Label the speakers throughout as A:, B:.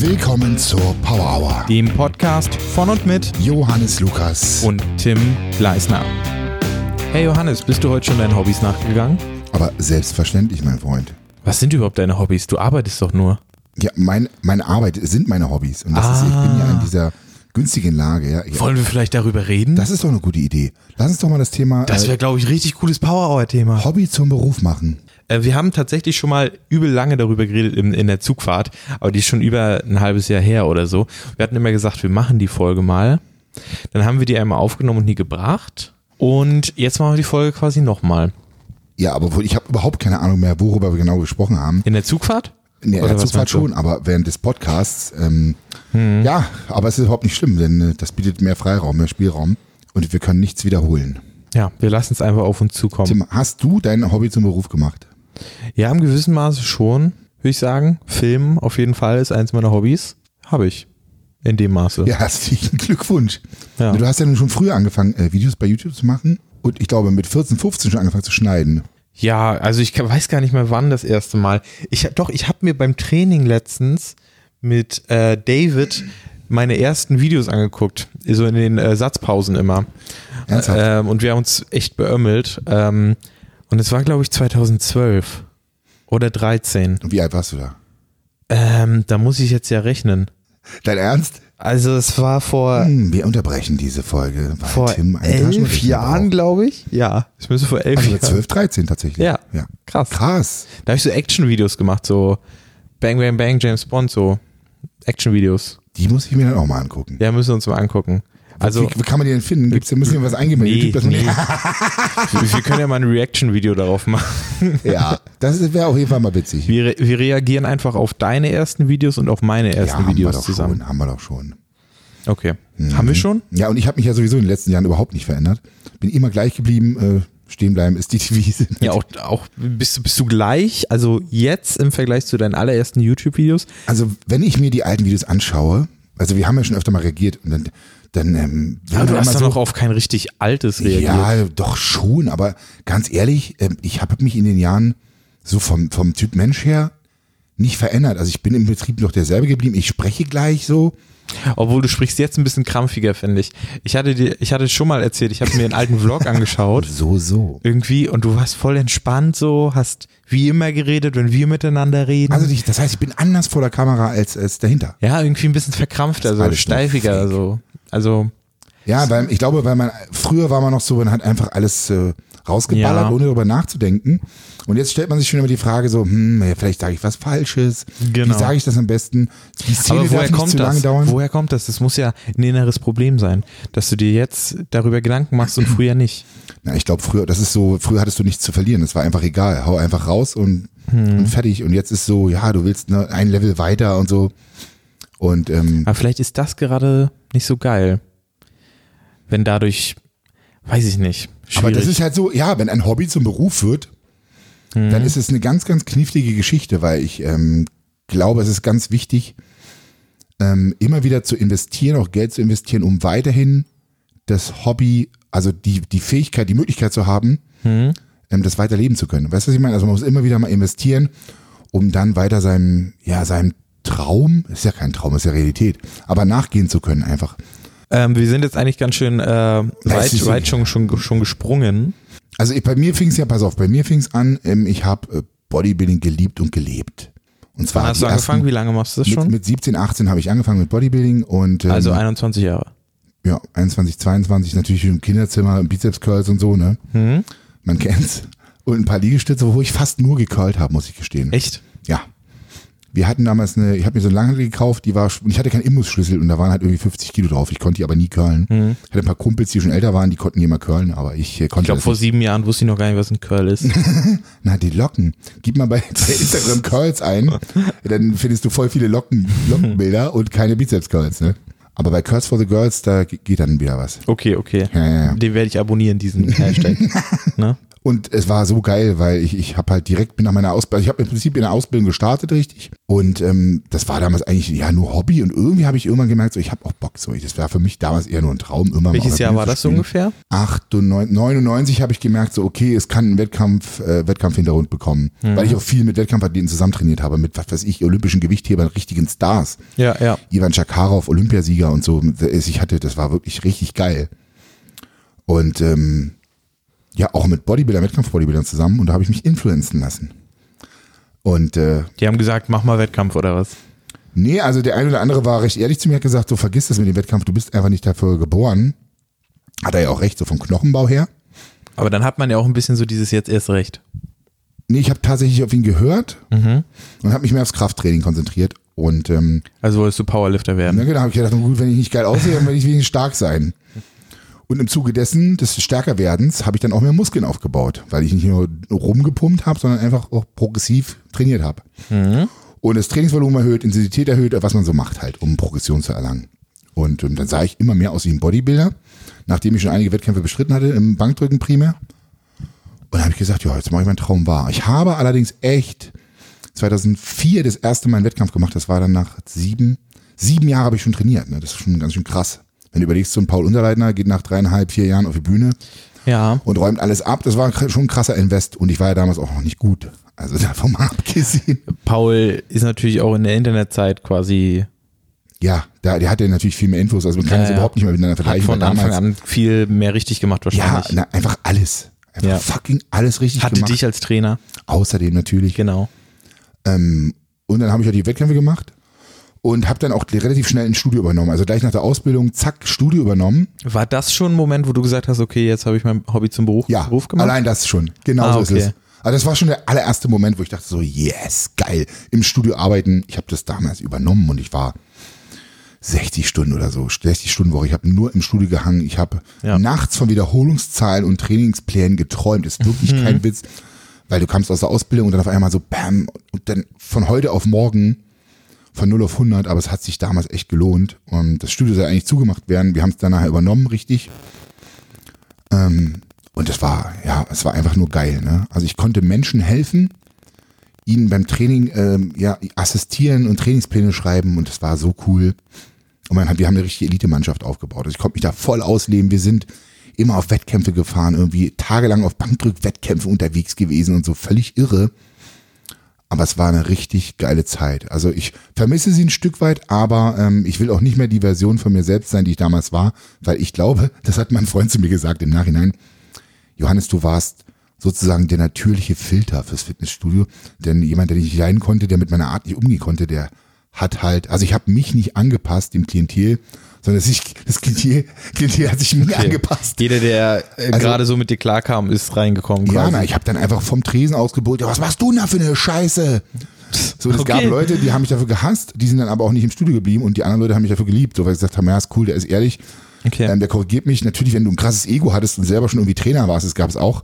A: Willkommen zur Power Hour.
B: dem Podcast von und mit
A: Johannes Lukas.
B: und Tim Gleisner. Hey Johannes, bist du heute schon deinen Hobbys nachgegangen?
A: Aber selbstverständlich, mein Freund.
B: Was sind überhaupt deine Hobbys? Du arbeitest doch nur.
A: Ja, mein, meine Arbeit sind meine Hobbys. Und das ist, ich bin ja in dieser günstigen Lage. Ja.
B: Wollen wir vielleicht darüber reden?
A: Das ist doch eine gute Idee. Lass uns doch mal das Thema
B: das
A: äh,
B: wäre, glaube ich, richtig cooles Power-Hour-Thema.
A: Hobby zum Beruf machen.
B: Äh, wir haben tatsächlich schon mal übel lange darüber geredet in, in der Zugfahrt, aber die ist schon über ein halbes Jahr her oder so. Wir hatten immer gesagt, wir machen die Folge mal. Dann haben wir die einmal aufgenommen und nie gebracht. Und jetzt machen wir die Folge quasi nochmal.
A: Ja, aber ich habe überhaupt keine Ahnung mehr, worüber wir genau gesprochen haben.
B: In der Zugfahrt?
A: In der
B: Oder was
A: Zugfahrt
B: meinst du?
A: schon, aber während des Podcasts, ähm,
B: Hm.
A: ja, aber es ist überhaupt nicht schlimm, denn äh, das bietet mehr Freiraum, mehr Spielraum und wir können nichts wiederholen.
B: Ja, wir lassen es einfach auf uns zukommen.
A: Tim, hast du dein Hobby zum Beruf gemacht?
B: Ja, im gewissen Maße schon, würde ich sagen. Film auf jeden Fall ist eins meiner Hobbys. Habe ich. In dem Maße.
A: Ja, herzlichen Glückwunsch.
B: Ja.
A: Du hast ja nun schon früher angefangen, äh, Videos bei YouTube zu machen und ich glaube mit 14, 15 schon angefangen zu schneiden.
B: Ja, also ich weiß gar nicht mehr wann das erste Mal. Ich doch, ich habe mir beim Training letztens mit äh, David meine ersten Videos angeguckt, so in den äh, Satzpausen immer.
A: Ernsthaft?
B: Ähm, und wir haben uns echt beömmelt. Ähm, und es war, glaube ich, 2012 oder 13.
A: Und wie alt warst du da?
B: Ähm, da muss ich jetzt ja rechnen.
A: Dein Ernst?
B: Also es war vor
A: Hm, wir unterbrechen diese Folge, weil
B: vor
A: Tim
B: elf Jahren, glaube ich. Ja, es müsste vor elf
A: Also
B: Jahren.
A: 12, 13 tatsächlich.
B: Ja.
A: ja.
B: Krass.
A: Krass.
B: Da habe ich so Action-Videos gemacht, so Bang Bang Bang, James Bond, so Action-Videos.
A: Die muss ich mir dann auch mal angucken.
B: Ja, müssen wir uns mal angucken. Also,
A: wie, wie kann man die denn finden? Gibt's, müssen wir was eingeben?
B: nee,
A: YouTube,
B: nee. wir wir können ja mal ein Reaction-Video darauf machen.
A: Ja, das wäre auf jeden Fall mal witzig.
B: Wir, wir reagieren einfach auf deine ersten Videos und auf meine ersten
A: ja,
B: Videos zusammen.
A: schon, haben wir doch schon.
B: Okay. Haben wir schon?
A: Ja, und ich habe mich ja sowieso in den letzten Jahren überhaupt nicht verändert. Bin immer gleich geblieben. Äh, stehen bleiben ist die Devise.
B: Ja, auch, auch bist, du- bist du gleich, also jetzt im Vergleich zu deinen allerersten YouTube-Videos,
A: Also, wenn ich mir die alten Videos anschaue, also wir haben ja schon öfter mal reagiert und dann, dann ähm,
B: ja, du hast dann
A: so,
B: noch auf kein richtig altes reagiert.
A: Ja, doch schon, aber ganz ehrlich, ähm, ich habe mich in den Jahren so vom, vom Typ Mensch her nicht verändert. Also ich bin im Betrieb noch derselbe geblieben. Ich spreche gleich so.
B: Obwohl du sprichst jetzt ein bisschen krampfiger, finde ich. Ich hatte dir, ich hatte schon mal erzählt, ich habe mir einen alten Vlog angeschaut.
A: So, so.
B: Irgendwie und du warst voll entspannt so, hast wie immer geredet, wenn wir miteinander reden.
A: Also ich, das heißt, ich bin anders vor der Kamera als, als dahinter.
B: ja, irgendwie ein bisschen verkrampfter, so steifiger, so. Also,
A: Ja, weil ich glaube, weil man früher war man noch so, man hat einfach alles äh, rausgeballert,
B: Ja.
A: ohne darüber nachzudenken. Und jetzt stellt man sich schon immer die Frage so, hm, vielleicht sage ich was Falsches.
B: Genau.
A: Wie sage ich das am besten? Die Szene
B: aber woher kommt
A: zu lange
B: das? Woher kommt das? Das muss ja ein inneres Problem sein, dass du dir jetzt darüber Gedanken machst und früher nicht.
A: Na, ich glaube, früher, das ist so, früher hattest du nichts zu verlieren. Es war einfach egal. Hau einfach raus und,
B: Hm.
A: und fertig. Und jetzt ist so, ja, du willst ne, ein Level weiter und so. Und ähm,
B: Aber vielleicht ist das gerade nicht so geil. Wenn dadurch, weiß ich nicht. Schwierig.
A: aber das ist halt so, ja, wenn ein Hobby zum Beruf wird,
B: Mhm.
A: dann ist es eine ganz, ganz knifflige Geschichte, weil ich ähm, glaube, es ist ganz wichtig, ähm, immer wieder zu investieren, auch Geld zu investieren, um weiterhin das Hobby, also die, die Fähigkeit, die Möglichkeit zu haben,
B: Mhm.
A: ähm, das weiterleben zu können. Weißt du, was ich meine? Also man muss immer wieder mal investieren, um dann weiter seinem, ja, seinem Traum, ist ja kein Traum, ist ja Realität, aber nachgehen zu können einfach.
B: Ähm, wir sind jetzt eigentlich ganz schön äh, weit, weit schon, schon, schon gesprungen.
A: Also ich, bei mir fing es ja, pass auf, bei mir fing es an, ähm, ich habe äh, Bodybuilding geliebt und gelebt. Und zwar
B: Wann hast du angefangen?
A: ersten-
B: Wie lange machst du das
A: mit,
B: schon?
A: mit 17, 18 habe ich angefangen mit Bodybuilding und ähm,
B: also 21 Jahre.
A: ja, 21, 22 natürlich im Kinderzimmer, Bizeps Curls und so, ne?
B: Hm?
A: Man kennt's. Und ein paar Liegestütze, wo ich fast nur gecurlt habe, muss ich gestehen.
B: Echt?
A: Ja. Wir hatten damals eine, ich habe mir so eine lange gekauft, die war, ich hatte keinen Imbusschlüssel und da waren halt irgendwie 50 Kilo drauf. Ich konnte die aber nie curlen.
B: Hm.
A: Ich hatte ein paar Kumpels, die schon älter waren, die konnten die immer curlen, aber ich äh,
B: Ich
A: konnte
B: glaube,
A: das
B: vor
A: nicht.
B: sieben Jahren wusste ich noch gar nicht, was ein Curl ist.
A: Na, die Locken. Gib mal bei Instagram Curls ein, dann findest du voll viele Locken, Lockenbilder und keine Bizeps Curls, ne? Aber bei Curls for the Girls, da ge- geht dann wieder was.
B: Okay, okay.
A: Ja, ja, ja.
B: Den werde ich abonnieren, diesen Hashtag. ne?
A: Und es war so geil, weil ich, ich habe halt direkt bin nach meiner Ausbildung, ich habe im Prinzip in der Ausbildung gestartet, richtig. Und ähm, das war damals eigentlich ja nur Hobby und irgendwie habe ich irgendwann gemerkt, so ich habe auch Bock so. Das war für mich damals eher nur ein Traum. Immer
B: Welches Jahr war das so ungefähr?
A: 98, 99 habe ich gemerkt, so okay, es kann einen Wettkampf, äh, Wettkampfhintergrund bekommen,
B: Mhm.
A: weil ich auch viel mit Wettkampfathleten zusammen trainiert habe, mit was weiß ich, olympischen Gewichthebern, richtigen Stars.
B: Ja, ja.
A: Ivan Shakarov, Olympiasieger und so. Ich hatte, das war wirklich richtig geil. Und ähm, ja, auch mit Bodybuildern, Wettkampf-Bodybuildern zusammen und da habe ich mich influenzen lassen. Und äh,
B: Die haben gesagt, mach mal Wettkampf oder was?
A: nee, also der eine oder andere war recht ehrlich zu mir, hat gesagt, so vergiss das mit dem Wettkampf, du bist einfach nicht dafür geboren. Hat er ja auch recht, so vom Knochenbau her.
B: Aber dann hat man ja auch ein bisschen so dieses jetzt erst recht.
A: Nee, ich habe tatsächlich auf ihn gehört
B: Mhm.
A: und habe mich mehr aufs Krafttraining konzentriert. Und ähm,
B: Also wolltest du Powerlifter werden.
A: Na genau, habe ich gedacht, gut, wenn ich nicht geil aussehe, dann werde ich wenigstens stark sein. Und im Zuge dessen, des Stärkerwerdens, habe ich dann auch mehr Muskeln aufgebaut, weil ich nicht nur rumgepumpt habe, sondern einfach auch progressiv trainiert habe. Und das Trainingsvolumen erhöht, Intensität erhöht, was man so macht halt, um Progression zu erlangen. Und ähm, dann sah ich immer mehr aus wie ein Bodybuilder, nachdem ich schon einige Wettkämpfe bestritten hatte im Bankdrücken primär. Und dann habe ich gesagt, ja, jetzt mache ich meinen Traum wahr. Ich habe allerdings echt 2004 das erste Mal einen Wettkampf gemacht. Das war dann nach sieben, sieben Jahre habe ich schon trainiert. Ne? Das ist schon ganz schön krass. Wenn du überlegst, so ein Paul Unterleitner geht nach dreieinhalb, vier Jahren auf die Bühne
B: Ja.
A: und räumt alles ab. Das war schon ein krasser Invest und ich war ja damals auch noch nicht gut. Also davon mal abgesehen.
B: Paul ist natürlich auch in der Internetzeit quasi
A: Ja, da, der hatte natürlich viel mehr Infos. Also man kann
B: Ja,
A: das
B: ja.
A: überhaupt nicht mehr miteinander
B: hat
A: vergleichen.
B: von
A: weil
B: Anfang an viel mehr richtig gemacht
A: Ja,
B: wahrscheinlich.
A: na, einfach alles. Einfach
B: Ja.
A: fucking alles richtig
B: Hatte
A: gemacht.
B: dich als Trainer,
A: Außerdem natürlich.
B: genau.
A: Ähm, und dann habe ich ja die Wettkämpfe gemacht und habe dann auch relativ schnell ein Studio übernommen. Also gleich nach der Ausbildung, zack, Studio übernommen.
B: War das schon ein Moment, wo du gesagt hast, okay, jetzt habe ich mein Hobby zum Beruf,
A: Ja,
B: Beruf gemacht?
A: allein das schon. Genau
B: Ah,
A: so
B: okay.
A: ist es. Also das war schon der allererste Moment, wo ich dachte so, yes, geil, im Studio arbeiten. Ich habe das damals übernommen und ich war 60 Stunden oder so, 60 Stunden Woche. Ich habe nur im Studio gehangen. Ich habe
B: Ja.
A: nachts von Wiederholungszahlen und Trainingsplänen geträumt. Ist wirklich
B: Mhm.
A: kein Witz, weil du kamst aus der Ausbildung und dann auf einmal so bam und dann von heute auf morgen von 0 auf 100, aber es hat sich damals echt gelohnt. Und das Studio soll eigentlich zugemacht werden. Wir haben es dann nachher übernommen, richtig. Ähm, und es war, ja, es war einfach nur geil. Ne? Also ich konnte Menschen helfen, ihnen beim Training ähm, ja, assistieren und Trainingspläne schreiben und es war so cool. Und man wir haben eine richtige Elite-Mannschaft aufgebaut. Also ich konnte mich da voll ausleben. Wir sind immer auf Wettkämpfe gefahren, irgendwie tagelang auf Bankdrück-Wettkämpfe unterwegs gewesen und so völlig irre. Aber es war eine richtig geile Zeit. Also ich vermisse sie ein Stück weit, aber ähm, ich will auch nicht mehr die Version von mir selbst sein, die ich damals war, weil ich glaube, das hat mein Freund zu mir gesagt im Nachhinein, Johannes, du warst sozusagen der natürliche Filter fürs Fitnessstudio, denn jemand, der nicht leiden konnte, der mit meiner Art nicht umgehen konnte, der hat halt, also ich habe mich nicht angepasst dem Klientel, sondern das, ich, das Klientel, Klientel hat sich mir angepasst.
B: Jeder, der äh,
A: Also-
B: gerade so mit dir klarkam, ist reingekommen.
A: Ja,
B: quasi.
A: na, ich habe dann einfach vom Tresen ausgebrüllt, ja, was machst du denn da für eine Scheiße? So, es gab
B: Okay.
A: Leute, die haben mich dafür gehasst, die sind dann aber auch nicht im Studio geblieben und die anderen Leute haben mich dafür geliebt, so weil sie gesagt haben, ja, ist cool, der ist ehrlich,
B: Okay.
A: ähm, der korrigiert mich. Natürlich, wenn du ein krasses Ego hattest und selber schon irgendwie Trainer warst, das gab es auch,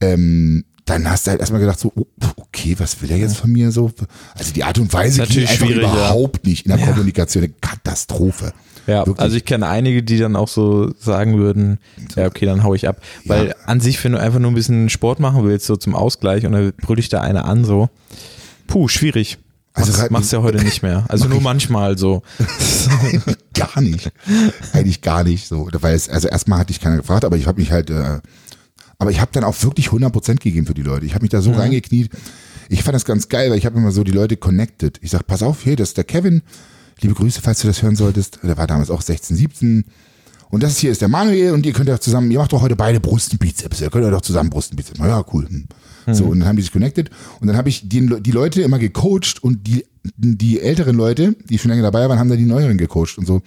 A: ähm, dann hast du halt erstmal gedacht, so, oh, okay, was will er jetzt von mir so? Also die Art und Weise ging einfach
B: ja.
A: überhaupt nicht in der Kommunikation, eine Katastrophe.
B: Ja,
A: Wirklich.
B: also ich kenne einige, die dann auch so sagen würden, ja, okay, dann hau ich ab. Weil an sich, wenn du einfach nur ein bisschen Sport machen willst, so zum Ausgleich, und dann brüll ich da eine an, so, puh, schwierig.
A: Also
B: Machst,
A: halt-
B: machst ja heute nicht mehr. Also nur manchmal so.
A: gar nicht. Eigentlich gar nicht so. Weil es, also erstmal hatte ich keiner gefragt, aber ich habe mich halt, äh, aber ich habe dann auch wirklich 100% gegeben für die Leute. Ich habe mich da so reingekniet. Ich fand das ganz geil, weil ich habe immer so die Leute connected. Ich sag, pass auf, hey, das ist der Kevin. Liebe Grüße, falls du das hören solltest. Der war damals auch 16, 17. Und das hier ist der Manuel und ihr könnt ja zusammen, ihr macht doch heute beide Brust und Bizeps. Ihr könnt ja doch zusammen Brust und Bizeps. Na ja, cool. Hm. So, und dann haben die sich connected. Und dann habe ich die, die Leute immer gecoacht und die, die älteren Leute, die schon länger dabei waren, haben dann die neueren gecoacht. Und so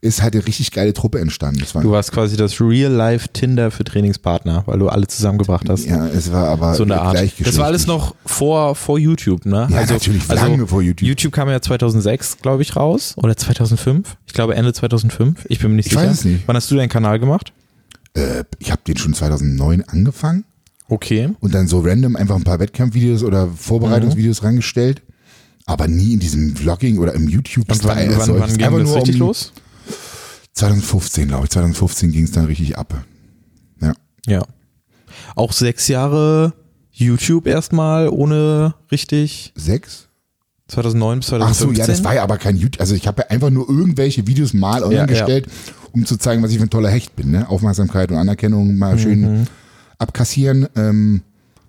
A: ist halt eine richtig geile Truppe entstanden. War,
B: Du warst quasi das Real-Life-Tinder für Trainingspartner, weil du alle zusammengebracht hast.
A: ja, es war aber
B: so eine Art. Das war alles noch vor, vor YouTube, ne?
A: Ja, natürlich, lange vor YouTube.
B: YouTube kam ja 2006, glaube ich, raus. Oder 2005. Ich glaube Ende 2005. Ich bin mir nicht
A: Ich
B: sicher.
A: weiß es nicht.
B: Wann hast du deinen Kanal gemacht?
A: Äh, ich habe den schon 2009 angefangen
B: Okay.
A: und dann so random einfach ein paar Wettkampfvideos oder Vorbereitungsvideos reingestellt. Aber nie in diesem Vlogging oder im
B: wann,
A: YouTube-Style.
B: wann,
A: solches.
B: wann ging das richtig
A: um
B: los?
A: 2015, glaube ich. 2015 ging es dann richtig ab. Ja.
B: Ja. Auch sechs Jahre YouTube erstmal ohne richtig.
A: Sechs?
B: 2009 bis
A: Ach
B: 2015.
A: so, ja, das war ja aber kein YouTube. Also ich habe ja einfach nur irgendwelche Videos mal online
B: Ja,
A: gestellt, um zu zeigen, was ich für ein toller Hecht bin. Ne? Aufmerksamkeit und Anerkennung mal schön
B: Mhm.
A: abkassieren. Ähm,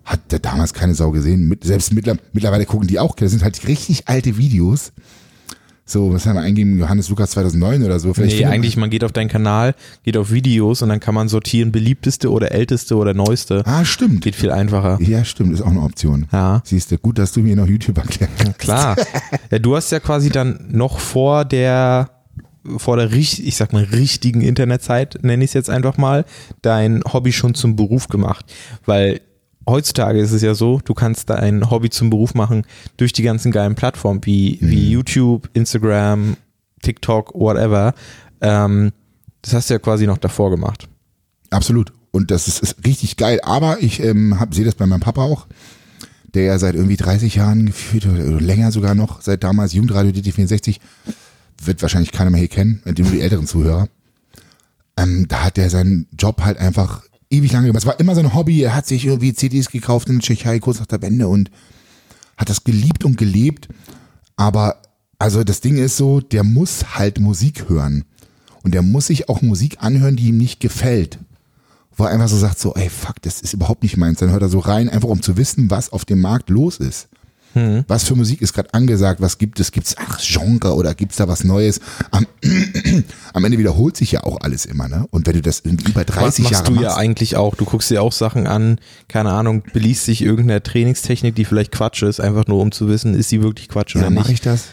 A: hat da damals keine Sau gesehen. Mit, selbst mittler, mittlerweile gucken die auch. Das sind halt richtig alte Videos. So, was haben wir eingegeben? Johannes Lukas 2009 oder so. Vielleicht
B: Nee, eigentlich, man geht auf deinen Kanal, geht auf Videos und dann kann man sortieren, beliebteste oder älteste oder neueste.
A: Ah, stimmt.
B: Geht viel einfacher.
A: Ja, stimmt, ist auch eine Option.
B: Ja.
A: Siehst du, gut, dass du mir noch YouTube erklärt hast.
B: Klar. Ja, du hast ja quasi dann noch vor der vor der ich sag mal richtigen Internetzeit, nenne ich es jetzt einfach mal, dein Hobby schon zum Beruf gemacht, weil heutzutage ist es ja so, du kannst dein Hobby zum Beruf machen durch die ganzen geilen Plattformen wie, wie YouTube, Instagram, TikTok, whatever. Ähm, das hast du ja quasi noch davor gemacht.
A: Absolut. Und das ist, ist richtig geil. Aber ich ähm, sehe das bei meinem Papa auch, der ja seit irgendwie 30 Jahren gefühlt oder oder länger sogar noch, seit damals Jugendradio DT64, wird wahrscheinlich keiner mehr hier kennen, nur die älteren Zuhörer. Ähm, da hat er seinen Job halt einfach ewig lange gemacht. Es war immer sein Hobby. Er hat sich irgendwie CDs gekauft in der Tschechei kurz nach der Wende und hat das geliebt und gelebt. Aber also das Ding ist so, der muss halt Musik hören. Und der muss sich auch Musik anhören, die ihm nicht gefällt. Wo er einfach so sagt, so, ey, fuck, das ist überhaupt nicht meins. Dann hört er so rein, einfach um zu wissen, was auf dem Markt los ist. Was für Musik ist gerade angesagt? Was gibt es? Gibt es ach Genre oder gibt es da was Neues? Am, am Ende wiederholt sich ja auch alles immer, ne? Und wenn du das in über 30
B: Was machst
A: Jahre
B: du
A: machst,
B: ja eigentlich auch. Du guckst dir auch Sachen an, keine Ahnung, beliest dich irgendeiner Trainingstechnik, die vielleicht Quatsch ist, einfach nur um zu wissen, ist sie wirklich Quatsch
A: ja,
B: oder
A: mache
B: nicht.
A: ich das?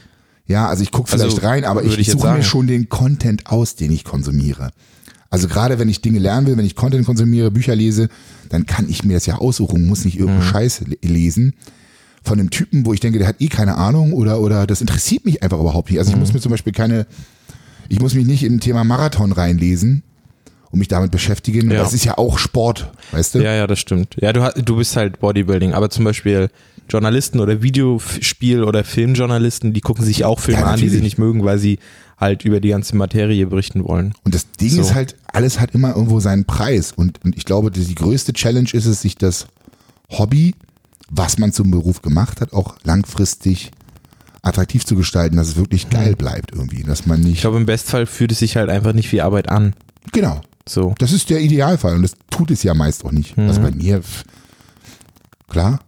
A: Ja, also ich gucke
B: Also,
A: vielleicht rein, aber ich,
B: ich
A: suche mir schon den Content aus, den ich konsumiere. Also gerade wenn ich Dinge lernen will, wenn ich Content konsumiere, Bücher lese, dann kann ich mir das ja aussuchen, muss nicht
B: Mhm.
A: irgendeinen Scheiß le- lesen. Von einem Typen, wo ich denke, der hat eh keine Ahnung oder, oder das interessiert mich einfach überhaupt nicht. Also
B: Mhm.
A: ich muss mir zum Beispiel keine, ich muss mich nicht im Thema Marathon reinlesen und mich damit beschäftigen.
B: Ja.
A: Das ist ja auch Sport, weißt du?
B: Ja, ja, das stimmt. Ja, du, du bist halt Bodybuilding, aber zum Beispiel Journalisten oder Videospiel- oder Filmjournalisten, die gucken sich auch Filme
A: Ja,
B: an, die sie nicht mögen, weil sie halt über die ganze Materie berichten wollen.
A: Und das Ding
B: So.
A: ist halt, alles hat immer irgendwo seinen Preis. Und, und ich glaube, die, die größte Challenge ist es, sich das Hobby, was man zum Beruf gemacht hat, auch langfristig attraktiv zu gestalten, dass es wirklich geil bleibt irgendwie. Dass man
B: Ich
A: nicht.
B: glaube, im Bestfall fühlt es sich halt einfach nicht wie Arbeit an.
A: Genau.
B: So.
A: Das ist der Idealfall und das tut es ja meist auch nicht. Also bei mir, klar.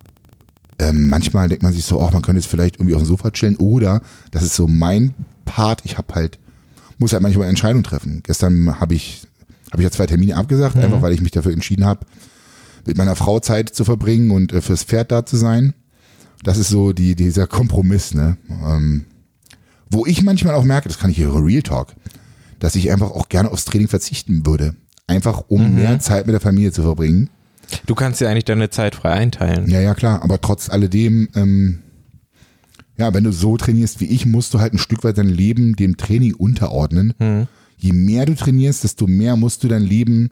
A: Ähm, manchmal denkt man sich so, oh, man könnte jetzt vielleicht irgendwie auf dem Sofa chillen oder das ist so mein Part. Ich habe halt, muss halt manchmal eine Entscheidung treffen. Gestern habe ich, habe ich ja zwei Termine abgesagt, einfach weil ich mich dafür entschieden habe, mit meiner Frau Zeit zu verbringen und äh, fürs Pferd da zu sein. Das ist so die, dieser Kompromiss, ne? Ähm, wo ich manchmal auch merke, das kann ich hier Real Talk, dass ich einfach auch gerne aufs Training verzichten würde. Einfach um mehr Zeit mit der Familie zu verbringen.
B: Du kannst ja eigentlich deine Zeit frei einteilen.
A: Ja, ja, klar. Aber trotz alledem, ähm, ja, wenn du so trainierst wie ich, musst du halt ein Stück weit dein Leben dem Training unterordnen. Je mehr du trainierst, desto mehr musst du dein Leben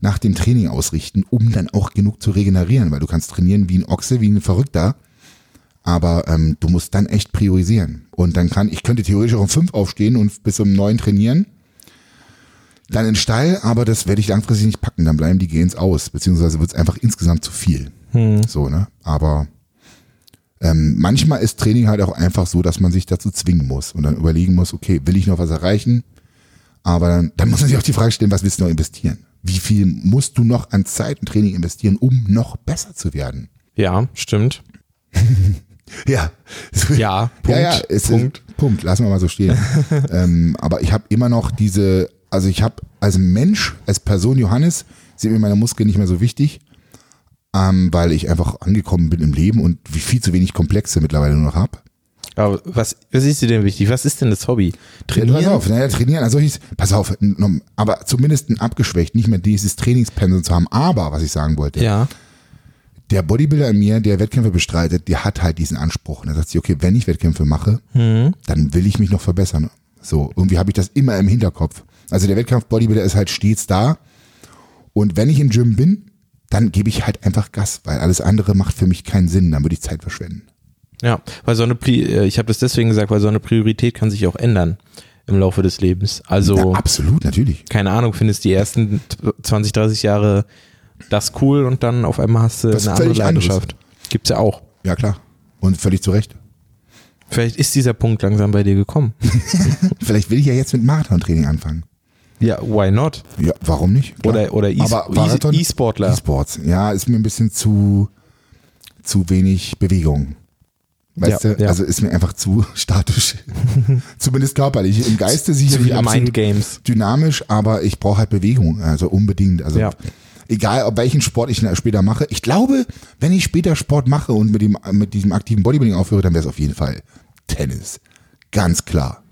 A: nach dem Training ausrichten, um dann auch genug zu regenerieren, weil du kannst trainieren wie ein Ochse, wie ein Verrückter. Aber ähm, du musst dann echt priorisieren. Und dann kann, ich könnte theoretisch auch um fünf aufstehen und bis um neun trainieren. Dann in Stall, aber das werde ich langfristig nicht packen. Dann bleiben die Gains aus, beziehungsweise wird es einfach insgesamt zu viel. So, ne? Aber ähm, manchmal ist Training halt auch einfach so, dass man sich dazu zwingen muss und dann überlegen muss, okay, will ich noch was erreichen? Aber dann, dann muss man sich auch die Frage stellen, was willst du noch investieren? Wie viel musst du noch an Zeit und Training investieren, um noch besser zu werden?
B: Ja, stimmt.
A: Ja.
B: Ja, Punkt,
A: ja, ja,
B: Punkt.
A: Ist, Punkt. Lassen wir mal so stehen. ähm, aber ich habe immer noch diese, also ich habe als Mensch, als Person Johannes, sind mir meine Muskeln nicht mehr so wichtig, ähm, weil ich einfach angekommen bin im Leben und wie viel zu wenig Komplexe mittlerweile nur noch habe.
B: Aber was, was ist dir denn wichtig? Was ist denn das Hobby?
A: Ja,
B: Trainieren?
A: pass auf, naja, trainieren, also ich, pass auf, aber zumindest ein abgeschwächt, nicht mehr dieses Trainingspensum zu haben. Aber, was ich sagen wollte,
B: Ja.
A: der Bodybuilder in mir, der Wettkämpfe bestreitet, der hat halt diesen Anspruch. Und er sagt sich, okay, wenn ich Wettkämpfe mache,
B: Mhm.
A: dann will ich mich noch verbessern. So, irgendwie habe ich das immer im Hinterkopf. Also der Wettkampf-Bodybuilder ist halt stets da. Und wenn ich im Gym bin, dann gebe ich halt einfach Gas, weil alles andere macht für mich keinen Sinn. Dann würde ich Zeit verschwenden.
B: Ja, weil so eine, Pri äh, ich habe das deswegen gesagt, weil so eine Priorität kann sich auch ändern im Laufe des Lebens. Also,
A: Ja, absolut, natürlich.
B: keine Ahnung, findest die ersten 20, 30 Jahre das cool und dann auf einmal hast du
A: Was
B: eine andere
A: völlig anderes.
B: Leidenschaft. Gibt's ja auch.
A: Ja, klar. Und völlig zu Recht.
B: Vielleicht ist dieser Punkt langsam bei dir gekommen.
A: Vielleicht will ich ja jetzt mit Marathontraining anfangen.
B: ja, why not?
A: Ja, warum nicht? Klar.
B: Oder, oder E- E- E-Sportler.
A: E-Sports. Ja, ist mir ein bisschen zu, zu wenig Bewegung. Weißt
B: Ja,
A: du,
B: ja.
A: also ist mir einfach zu statisch. Zumindest körperlich. Im Geiste sicherlich absolut
B: Mindgames.
A: dynamisch, aber ich brauche halt Bewegung, also unbedingt. Also
B: Ja.
A: egal, ob welchen Sport ich später mache. Ich glaube, wenn ich später Sport mache und mit dem mit diesem aktiven Bodybuilding aufhöre, dann wäre es auf jeden Fall Tennis. Ganz klar.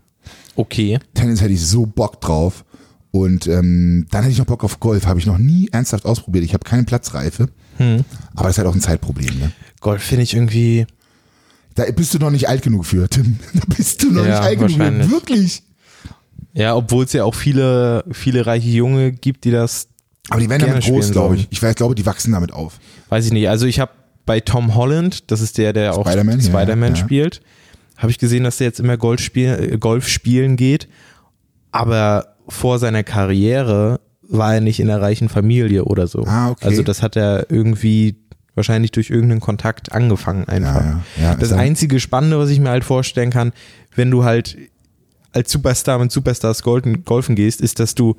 B: Okay.
A: Tennis hätte ich so Bock drauf. Und ähm, dann hätte ich noch Bock auf Golf. Habe ich noch nie ernsthaft ausprobiert. Ich habe keine Platzreife.
B: Hm.
A: Aber das ist halt auch ein Zeitproblem. Ne?
B: Golf finde ich irgendwie.
A: Da bist du noch nicht alt genug für, Tim. Da bist du noch
B: Ja,
A: nicht alt genug für. Wirklich.
B: Ja, obwohl es ja auch viele, viele reiche Junge gibt, die das,
A: Aber die werden damit groß, glaube ich. Ich weiß, glaube, die wachsen damit auf.
B: weiß ich nicht. Also ich habe bei Tom Holland, das ist der, der auch
A: Spider-Man, ja,
B: Spider-Man
A: ja.
B: spielt, habe ich gesehen, dass der jetzt immer Golf, spiel, äh, Golf spielen geht. Aber vor seiner Karriere war er nicht in einer reichen Familie oder so.
A: Ah, okay.
B: Also das hat er irgendwie wahrscheinlich durch irgendeinen Kontakt angefangen einfach.
A: Ja, ja,
B: das einzige Spannende, was ich mir halt vorstellen kann, wenn du halt als Superstar mit Superstars golfen, golfen gehst, ist, dass du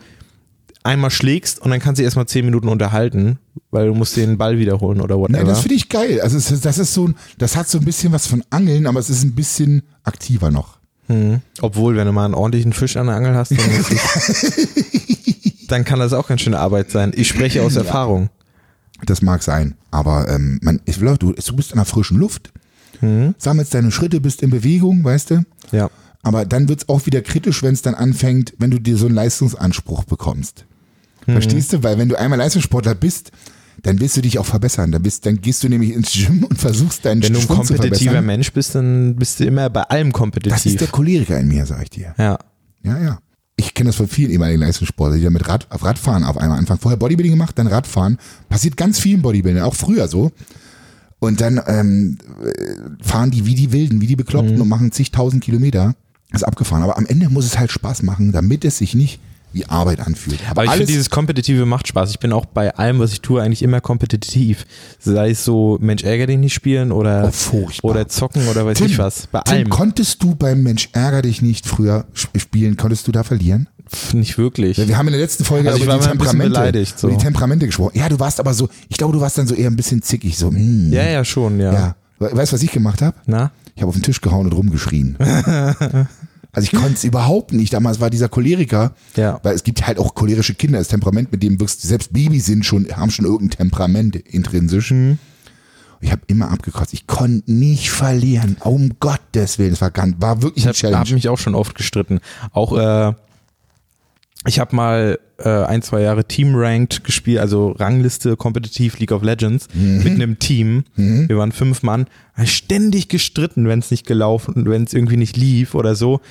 B: einmal schlägst und dann kannst du dich erstmal zehn Minuten unterhalten, weil du musst den Ball wiederholen oder whatever.
A: Nein, das finde ich geil. Also das ist so, ein- das hat so ein bisschen was von Angeln, aber es ist ein bisschen aktiver noch.
B: Hm. Obwohl, wenn du mal einen ordentlichen Fisch an der Angel hast, dann, dann kann das auch ganz schöne Arbeit sein. Ich spreche aus Erfahrung.
A: Das mag sein, aber ähm, man, ich glaube, du, du bist in der frischen Luft,
B: Hm.
A: sammelst deine Schritte, bist in Bewegung, weißt du?
B: Ja.
A: Aber dann wird's auch wieder kritisch, wenn es dann anfängt, wenn du dir so einen Leistungsanspruch bekommst.
B: Mhm.
A: Verstehst du? Weil wenn du einmal Leistungssportler bist, dann willst du dich auch verbessern. Dann, bist, dann gehst du nämlich ins Gym und versuchst deinen
B: Wenn du ein
A: zu
B: kompetitiver
A: verbessern.
B: Mensch bist, dann bist du immer bei allem
A: Das ist der
B: kompetitiv.
A: Choleriker in mir, sag ich dir.
B: Ja.
A: Ja, ja. Ich kenne das von vielen ehemaligen Leistungssportlern, die ja mit Rad, auf Radfahren auf einmal anfangen. Vorher Bodybuilding gemacht, dann Radfahren. Passiert ganz vielen Bodybuildern, auch früher so. Und dann ähm, äh, fahren die wie die Wilden, wie die Bekloppten und machen zigtausend Kilometer. Das ist abgefahren. Aber am Ende muss es halt Spaß machen, damit es sich nicht wie Arbeit anfühlt.
B: Aber ich finde, dieses Kompetitive macht Spaß. Ich bin auch bei allem, was ich tue, eigentlich immer kompetitiv. Sei es so, Mensch, ärger dich nicht spielen oder,
A: Oh,
B: oder zocken oder weiß
A: Tim,
B: ich was. Bei
A: Tim,
B: allem.
A: konntest du beim Mensch ärger dich nicht früher sp- spielen, konntest du da verlieren?
B: Nicht wirklich.
A: Wir haben in der letzten Folge
B: Also
A: über die Temperamente,
B: so.
A: über die Temperamente gesprochen. Ja, du warst aber so, ich glaube, du warst dann so eher ein bisschen zickig, so, hm,
B: ja, ja, schon, ja.
A: ja. We- Weißt du, was ich gemacht habe?
B: Na?
A: Ich habe auf den Tisch gehauen und rumgeschrien. also ich konnte es überhaupt nicht. Damals war dieser Choleriker,
B: Ja.
A: weil es gibt halt auch cholerische Kinder, das Temperament, mit dem wirkst selbst Babys sind schon, haben schon irgendein Temperament intrinsisch. Ich habe immer abgekotzt. Ich konnte nicht verlieren. Um Gottes Willen. Es war, ganz, war wirklich
B: Ich
A: eine
B: habe
A: Challenge.
B: hab mich auch schon oft gestritten. Auch äh, ich habe mal äh, ein, zwei Jahre Team Ranked gespielt, also Rangliste kompetitiv League of Legends
A: Mhm.
B: mit einem Team. Wir waren fünf Mann, ständig gestritten, wenn es nicht gelaufen und wenn es irgendwie nicht lief oder so.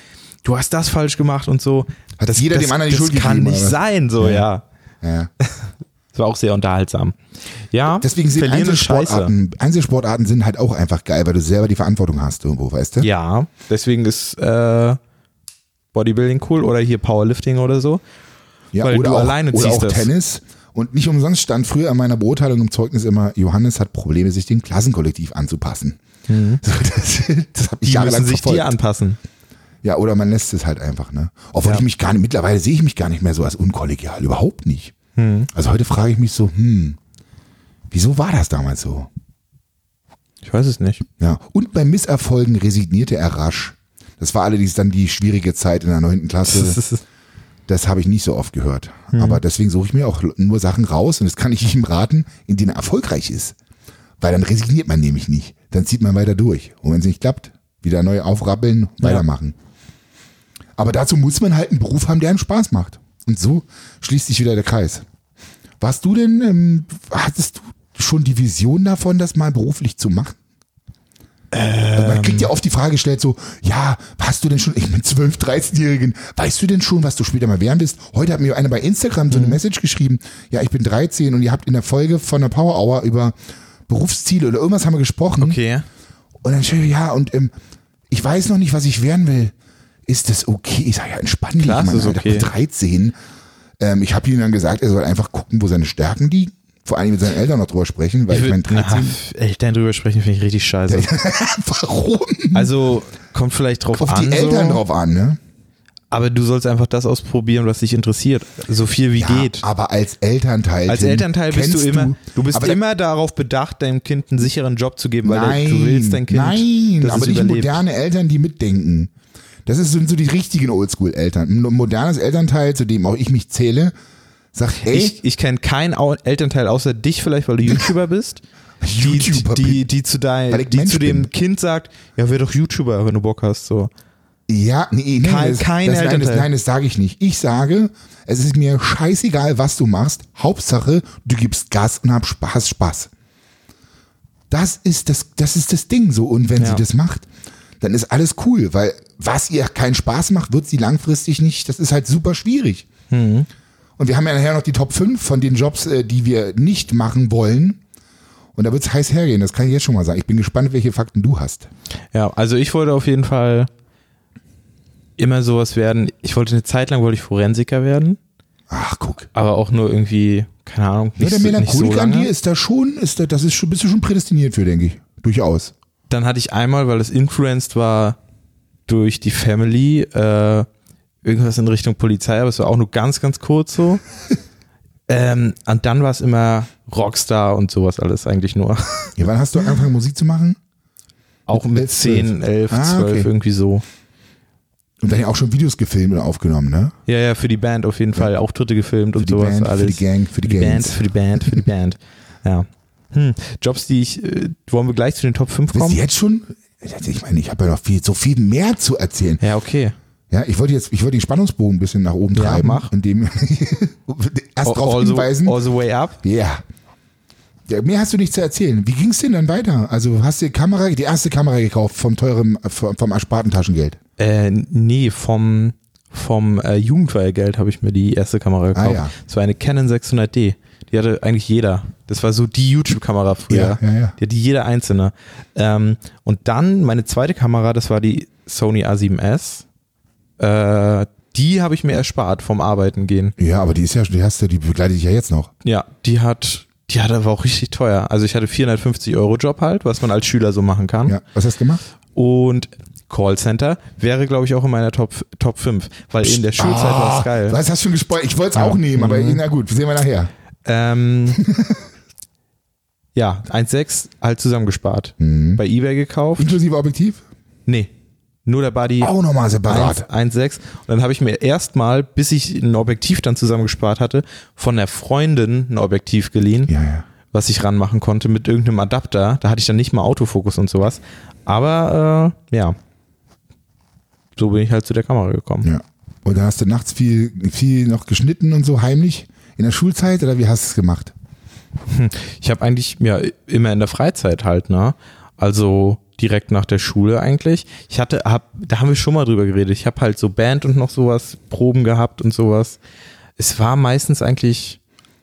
B: Du hast das falsch gemacht und so.
A: Hat jeder dem anderen die
B: das
A: Schuld
B: kann
A: gegeben,
B: nicht
A: oder
B: sein, so ja.
A: ja.
B: Das war auch sehr unterhaltsam. Ja,
A: Deswegen sind
B: ist scheiße.
A: Einzelsportarten, Einzelsportarten sind halt auch einfach geil, weil du selber die Verantwortung hast irgendwo, weißt du?
B: Ja, deswegen ist äh, Bodybuilding cool oder hier Powerlifting oder so.
A: Ja,
B: Weil
A: oder
B: du
A: auch,
B: alleine
A: oder
B: ziehst
A: auch
B: das.
A: Tennis. Und nicht umsonst stand früher in meiner Beurteilung im Zeugnis immer, Johannes hat Probleme, sich dem Klassenkollektiv anzupassen. So, das das hat mich
B: Die
A: jahrelang
B: müssen sich
A: verfolgt.
B: dir anpassen.
A: Ja, oder man lässt es halt einfach, ne? Obwohl
B: Ja.
A: ich mich gar nicht, mittlerweile sehe ich mich gar nicht mehr so als unkollegial, überhaupt nicht.
B: Hm.
A: Also heute frage ich mich so, hm, wieso war das damals so?
B: Ich weiß es nicht.
A: Ja. Und bei Misserfolgen resignierte er rasch. Das war allerdings dann die schwierige Zeit in der neunten Klasse. Das habe ich nicht so oft gehört.
B: Hm.
A: Aber deswegen suche ich mir auch nur Sachen raus und das kann ich ihm raten, in denen er erfolgreich ist. Weil dann resigniert man nämlich nicht. Dann zieht man weiter durch. Und wenn es nicht klappt, wieder neu aufrappeln, weitermachen. Aber dazu muss man halt einen Beruf haben, der einen Spaß macht. Und so schließt sich wieder der Kreis. Warst du denn, ähm, hattest du schon die Vision davon, das mal beruflich zu machen? Also man kriegt ja oft die Frage gestellt so, ja, hast du denn schon, ich bin 12, 13-Jährigen, weißt du denn schon, was du später mal werden willst? Heute hat mir einer bei Instagram so eine Message geschrieben, ja, ich bin 13 und ihr habt in der Folge von der Power Hour über Berufsziele oder irgendwas haben wir gesprochen.
B: Okay.
A: Und dann schreibe ich, ja, und ähm, ich weiß noch nicht, was ich werden will. Ist das okay? Ich sage, ja, entspann dich, Mann,
B: ist
A: Alter,
B: okay.
A: mit 13. Ähm, ich habe ihm dann gesagt, er soll einfach gucken, wo seine Stärken liegen, vor allem mit seinen Eltern noch drüber sprechen, weil ich, ich meine, 13.
B: Na, Eltern drüber sprechen finde ich richtig scheiße.
A: Warum?
B: Also kommt vielleicht drauf
A: Auf
B: an.
A: die Eltern
B: so,
A: drauf an, ne?
B: Aber du sollst einfach das ausprobieren, was dich interessiert. So viel wie
A: Ja,
B: geht.
A: aber als Elternteil.
B: Als Elternteil bist du immer, du, bist immer darauf bedacht, deinem Kind einen sicheren Job zu geben, weil
A: nein,
B: du willst dein Kind,
A: nein, aber nicht
B: überlebt.
A: moderne Eltern, die mitdenken. Das sind so die richtigen Oldschool-Eltern. Ein modernes Elternteil, zu dem auch ich mich zähle, sagt, ey,
B: Ich, ich kenne keinen Elternteil außer dich vielleicht, weil du YouTuber bist. Die,
A: YouTuber
B: die, die zu dein, die zu dem
A: bin.
B: Kind sagt, ja, wär doch YouTuber, wenn du Bock hast, so.
A: Ja, nee, nee
B: Kein-
A: das,
B: kein
A: das, nein, das,
B: Elternteil.
A: nein, das sage ich nicht. Ich sage, es ist mir scheißegal, was du machst. Hauptsache, du gibst Gas und hast Spaß. Das ist das, das ist das Ding so. Und wenn
B: Ja.
A: sie das macht, dann ist alles cool, weil was ihr keinen Spaß macht, wird sie langfristig nicht. Das ist halt super schwierig.
B: Mhm.
A: Und wir haben ja nachher noch die Top 5 von den Jobs, äh, die wir nicht machen wollen. Und da wird es heiß hergehen, das kann ich jetzt schon mal sagen. Ich bin gespannt, welche Fakten du hast.
B: Ja, also ich wollte auf jeden Fall immer sowas werden. Ich wollte eine Zeit lang wollte ich Forensiker werden,
A: Ach, guck.
B: aber auch nur irgendwie, keine Ahnung,
A: Ja,
B: nicht,
A: der
B: so, nicht so
A: Melancholik an dir ist da schon, ist da, das ist schon, bist du schon prädestiniert für, denke ich. Durchaus.
B: Dann hatte ich einmal, weil es influenced war durch die Family, äh, irgendwas in Richtung Polizei, aber es war auch nur ganz, ganz kurz so. ähm, und dann war es immer Rockstar und sowas alles eigentlich nur.
A: Ja, wann hast du angefangen, Musik zu machen?
B: Auch mit
A: elf, zwölf.
B: 10, 11,
A: Ah,
B: 12,
A: okay.
B: irgendwie so.
A: Und dann ja auch schon Videos gefilmt und aufgenommen, ne?
B: Ja, ja, für die Band auf jeden Fall. Auftritte gefilmt
A: Für
B: und
A: die
B: sowas
A: Band,
B: alles.
A: für die Gang, für die,
B: Band,
A: Gangs.
B: für die Band, für die Band. Ja. Hm. Jobs, die ich, äh, wollen wir gleich zu den Top 5
A: Bist du
B: kommen?
A: jetzt schon? Ich meine, ich habe ja noch viel, so viel mehr zu erzählen.
B: Ja, okay.
A: Ja, ich wollte jetzt, ich wollte den Spannungsbogen ein bisschen nach oben
B: Ja,
A: treiben,
B: mach.
A: indem erst
B: all, the,
A: hinweisen.
B: all the way up.
A: Ja. ja. Mehr hast du nicht zu erzählen. Wie ging es denn dann weiter? Also hast du die Kamera, die erste Kamera gekauft vom teuren, vom, vom ersparten Taschengeld?
B: Äh, nee, vom, vom äh, Jugendweihgeld habe ich mir die erste Kamera gekauft.
A: Ah, ja.
B: Das war eine Canon 600D. Die hatte eigentlich jeder. Das war so die YouTube-Kamera früher.
A: Ja, ja, ja.
B: Die hatte jeder einzelne. Ähm, und dann meine zweite Kamera, das war die Sony A7S. Äh, die habe ich mir erspart vom Arbeiten gehen.
A: Ja, aber die ist ja, die hast du, die begleitet dich ja jetzt noch.
B: Ja, die hat, die hat aber auch richtig teuer. Also ich hatte 450 Euro Job halt, was man als Schüler so machen kann.
A: Ja. Was hast du gemacht?
B: Und Callcenter wäre, glaube ich, auch in meiner Top, Top 5, weil in der Schulzeit war es geil.
A: Was hast du schon gespoilt? Ich wollte es auch nehmen, aber
B: Mhm.
A: na gut, sehen wir nachher.
B: Ähm, ja, 1,6 halt zusammengespart.
A: Mhm.
B: Bei Ebay gekauft.
A: Inklusive Objektiv?
B: Nee, nur der Buddy.
A: Auch nochmal separat.
B: 1,6. Und dann habe ich mir erstmal, bis ich ein Objektiv dann zusammengespart hatte, von der Freundin ein Objektiv geliehen,
A: Ja, ja.
B: was ich ranmachen konnte mit irgendeinem Adapter. Da hatte ich dann nicht mal Autofokus und sowas. Aber äh, ja, so bin ich halt zu der Kamera gekommen.
A: Ja. Und dann hast du nachts viel, viel noch geschnitten und so heimlich in der Schulzeit oder wie hast du es gemacht?
B: Ich habe eigentlich ja immer in der Freizeit halt, ne? Also direkt nach der Schule eigentlich. Ich hatte, hab, da haben wir schon mal drüber geredet. Ich habe halt so Band und noch sowas, Proben gehabt und sowas. Es war meistens eigentlich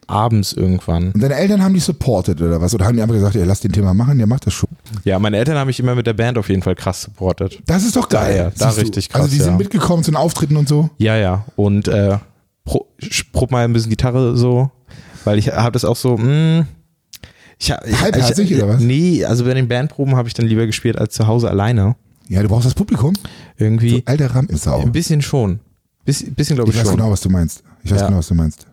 B: abends irgendwann.
A: Und deine Eltern haben dich supportet oder was? Oder haben die einfach gesagt, ja, lass den Thema machen, der macht das schon.
B: Ja, meine Eltern haben mich immer mit der Band auf jeden Fall krass supportet.
A: Das ist doch geil.
B: Da, ja, da
A: du?
B: richtig krass,
A: Also die
B: ja.
A: sind mitgekommen zu den Auftritten und so.
B: Ja, ja. Und äh, pro, prob mal ein bisschen Gitarre so, weil ich habe das auch so, mh, ich, ich,
A: Halbherzig,
B: ich,
A: oder was?
B: Nee, also bei den Bandproben habe ich dann lieber gespielt als zu Hause alleine.
A: Ja, du brauchst das Publikum.
B: Irgendwie.
A: Alter Rampensau.
B: Ein bisschen schon. Biss, bisschen glaube
A: Ich
B: ich,
A: weiß
B: schon.
A: genau, was du meinst. Ich weiß
B: Ja.
A: genau, was du meinst.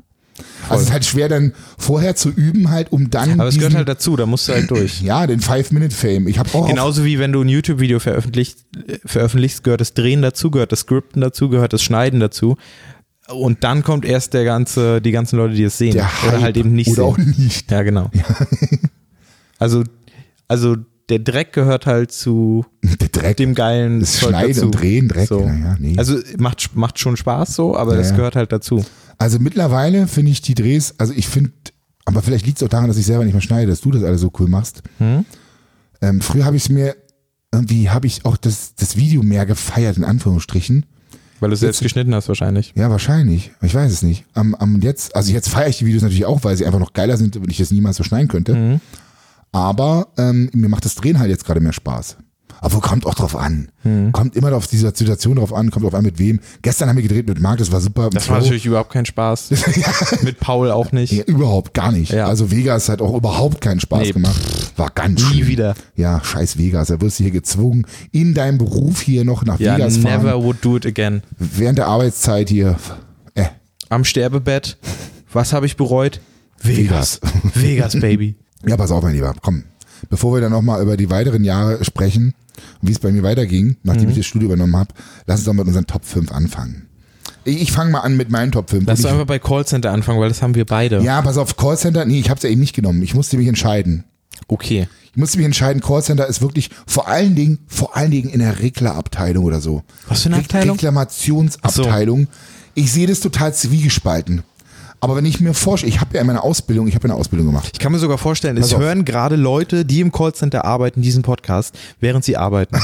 A: Also es ist halt schwer dann vorher zu üben halt, um dann
B: Aber es gehört halt dazu, da musst du halt durch.
A: ja, den Five-Minute-Fame. Ich habe auch
B: Genauso wie wenn du ein YouTube-Video veröffentlicht, äh, veröffentlichst, gehört das Drehen dazu, gehört das Skripten dazu, gehört das Schneiden dazu. Und dann kommt erst der ganze, die ganzen Leute, die es sehen.
A: der
B: oder halt eben nicht
A: oder auch
B: sehen.
A: nicht.
B: Ja, genau. also, also der Dreck gehört halt zu
A: Der Dreck,
B: dem geilen
A: das
B: Zeug
A: Schneiden
B: dazu.
A: und Drehen, Dreck.
B: So.
A: Naja, nee.
B: Also macht, macht schon Spaß so, aber
A: Ja,
B: das
A: ja.
B: gehört halt dazu.
A: Also mittlerweile finde ich die Drehs, also ich finde, aber vielleicht liegt es auch daran, dass ich selber nicht mehr schneide, dass du das alles so cool machst.
B: Hm?
A: Ähm, früher habe ich es mir, irgendwie habe ich auch das, das Video mehr gefeiert, in Anführungsstrichen.
B: Weil du es selbst geschnitten hast wahrscheinlich.
A: Ja, wahrscheinlich. Ich weiß es nicht. Am, am jetzt, also jetzt feiere ich die Videos natürlich auch, weil sie einfach noch geiler sind, wenn ich das niemals so schneiden könnte.
B: Mhm.
A: Aber ähm, mir macht das Drehen halt jetzt gerade mehr Spaß. Aber kommt auch drauf an.
B: Hm.
A: Kommt immer auf diese Situation drauf an, kommt drauf an mit wem. Gestern haben wir gedreht mit Marc, das war super.
B: Das war natürlich überhaupt kein Spaß. Mit Paul auch nicht.
A: Ja, überhaupt gar nicht.
B: Ja.
A: Also Vegas hat auch überhaupt keinen Spaß
B: Nee,
A: gemacht. War ganz
B: Nie
A: schlimm.
B: wieder.
A: Ja, scheiß Vegas. Da wirst du hier gezwungen, in deinem Beruf hier noch nach
B: Ja,
A: Vegas fahren.
B: never would do it again.
A: Während der Arbeitszeit hier. Äh,
B: Am Sterbebett. Was habe ich bereut? Vegas. Vegas, Baby.
A: Ja, pass auf, mein Lieber. Komm. Bevor wir dann nochmal über die weiteren Jahre sprechen und wie es bei mir weiterging, nachdem
B: Mhm.
A: ich das Studio übernommen habe, lass uns doch mit unseren Top 5 anfangen. Ich, ich fange mal an mit meinen Top 5.
B: Lass
A: ich,
B: einfach bei Callcenter anfangen, weil das haben wir beide.
A: ja, pass auf, Callcenter, nee, ich habe es ja eben nicht genommen. Ich musste mich entscheiden.
B: Okay.
A: Ich musste mich entscheiden, Callcenter ist wirklich vor allen Dingen, vor allen Dingen in der Reglerabteilung oder so.
B: Was für eine Abteilung?
A: Reklamationsabteilung. Ich sehe das total zwiegespalten. Aber wenn ich mir vorstelle, ich habe ja in meiner Ausbildung, ich habe eine Ausbildung gemacht.
B: Ich kann mir sogar vorstellen, es
A: Pass auf.
B: hören gerade Leute, die im Callcenter arbeiten, diesen Podcast, während sie arbeiten.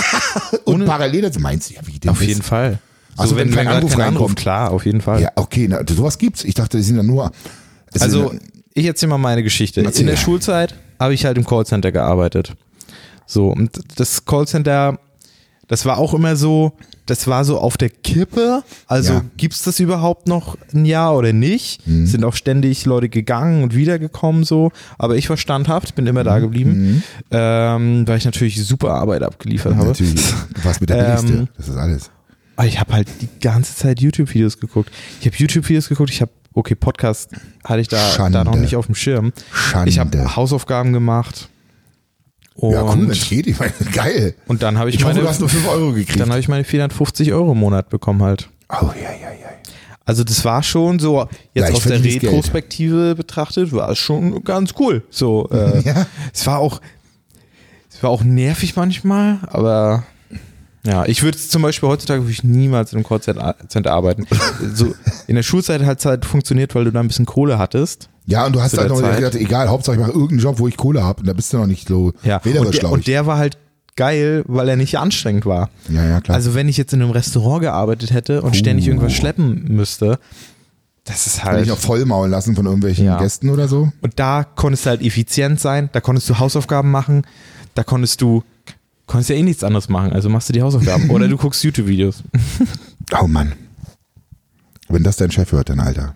A: Und parallel dazu meinst du, ja, wie
B: auf jeden Fall.
A: Also wenn kein
B: gerade
A: Anruf
B: kein
A: reinkommt.
B: klar, auf jeden Fall.
A: Ja, okay, na, sowas gibt's. Ich dachte, die sind ja nur. es
B: Also,
A: sind,
B: ich erzähle mal meine Geschichte. In der Schulzeit habe ich halt im Callcenter gearbeitet. So, und das Callcenter, das war auch immer so, das war so auf der Kippe. Also
A: Ja.
B: gibt's das überhaupt noch ein Jahr oder nicht?
A: Mhm.
B: Sind auch ständig Leute gegangen und wiedergekommen so. Aber ich war standhaft, bin immer
A: Mhm.
B: da geblieben, ähm, weil ich natürlich super Arbeit abgeliefert habe.
A: natürlich. Du warst mit der
B: Ähm,
A: Billigste. Das ist alles.
B: Aber ich habe halt die ganze Zeit YouTube-Videos geguckt. Ich habe YouTube-Videos geguckt, ich habe, okay, Podcast hatte ich da,
A: Schande.
B: da noch nicht auf dem Schirm.
A: Schande.
B: Ich habe Hausaufgaben gemacht. Und,
A: ja, cool, das geht. Ich meine, geil.
B: und dann habe ich,
A: Ich hoffe,
B: meine,
A: du hast nur 5 Euro gekriegt.
B: dann habe ich meine 450 Euro im Monat bekommen halt.
A: oh, ja, ja, ja.
B: Also das war schon so, jetzt aus der
A: verdientes Geld.
B: Retrospektive betrachtet, war es schon ganz cool. So, äh,
A: Ja.
B: es war auch, es war auch nervig manchmal, aber ja, ich würde zum Beispiel heutzutage würde ich niemals in einem Callcenter arbeiten. so in der Schulzeit hat es halt funktioniert, weil du da ein bisschen Kohle hattest.
A: Ja, und du hast halt noch
B: Zeit.
A: gedacht, egal, Hauptsache ich mache irgendeinen Job, wo ich Kohle habe. Und da bist du noch nicht so
B: Ja, und
A: wählerisch,
B: der,
A: glaube
B: und
A: ich.
B: der war halt geil, weil er nicht anstrengend war.
A: ja, ja, klar.
B: Also wenn ich jetzt in einem Restaurant gearbeitet hätte und ständig
A: Uh.
B: irgendwas schleppen müsste, das ist
A: Kann
B: halt.
A: ich auch vollmaulen lassen von irgendwelchen
B: Ja.
A: Gästen oder so.
B: Und da konntest du halt effizient sein, da konntest du Hausaufgaben machen, da konntest du, konntest ja eh nichts anderes machen, also machst du die Hausaufgaben oder du guckst YouTube-Videos.
A: Oh Mann. Wenn das dein Chef hört, dann Alter,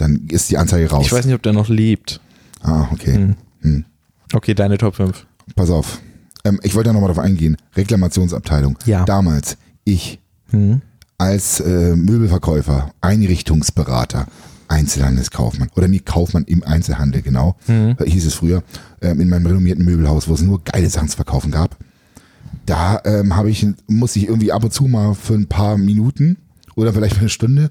A: dann ist die Anzeige raus.
B: Ich weiß nicht, ob der noch lebt.
A: Ah, okay. Hm.
B: Okay, deine Top 5.
A: Pass auf. Ähm, ich wollte ja nochmal darauf eingehen. Reklamationsabteilung.
B: Ja.
A: Damals, ich
B: Hm.
A: als äh, Möbelverkäufer, Einrichtungsberater, Einzelhandelskaufmann oder nie Kaufmann im Einzelhandel, genau,
B: Mhm.
A: hieß es früher, ähm, in meinem renommierten Möbelhaus, wo es nur geile Sachen zu verkaufen gab. Da ähm, habe ich, muss ich irgendwie ab und zu mal für ein paar Minuten oder vielleicht für eine Stunde,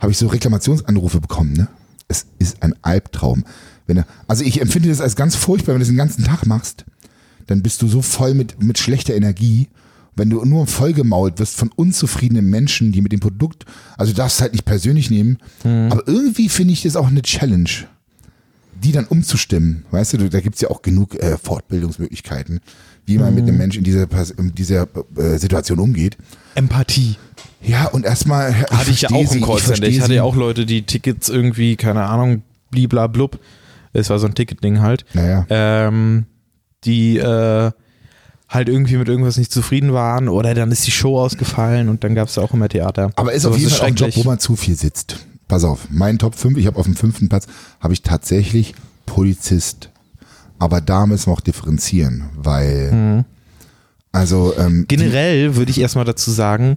A: habe ich so Reklamationsanrufe bekommen. Ne? Es ist ein Albtraum. Wenn du, also ich empfinde das als ganz furchtbar, wenn du das den ganzen Tag machst, dann bist du so voll mit, mit schlechter Energie. Wenn du nur vollgemault wirst von unzufriedenen Menschen, die mit dem Produkt, also du darfst es halt nicht persönlich nehmen, aber irgendwie finde ich das auch eine Challenge, die dann umzustimmen. Weißt du, da gibt's ja auch genug äh, Fortbildungsmöglichkeiten, wie man mit einem Menschen in dieser, Pers- in dieser äh, Situation umgeht.
B: Empathie.
A: Ja, und erstmal.
B: Hatte ich ja auch im Callcenter. Ich, hatte ja auch Leute, die Tickets irgendwie, keine Ahnung, bliblablub. Es war so ein Ticketding halt.
A: Naja.
B: Ähm, die äh, halt irgendwie mit irgendwas nicht zufrieden waren oder dann ist die Show ausgefallen und dann gab es auch immer Theater.
A: Aber ist
B: Sowas
A: auf jeden Fall auch ein Job, wo man zu viel sitzt. Pass auf, mein Top 5, ich habe auf dem fünften Platz, habe ich tatsächlich Polizist. Aber da müssen wir auch differenzieren, weil,
B: Mhm.
A: also, ähm,
B: Generell würde ich erstmal dazu sagen,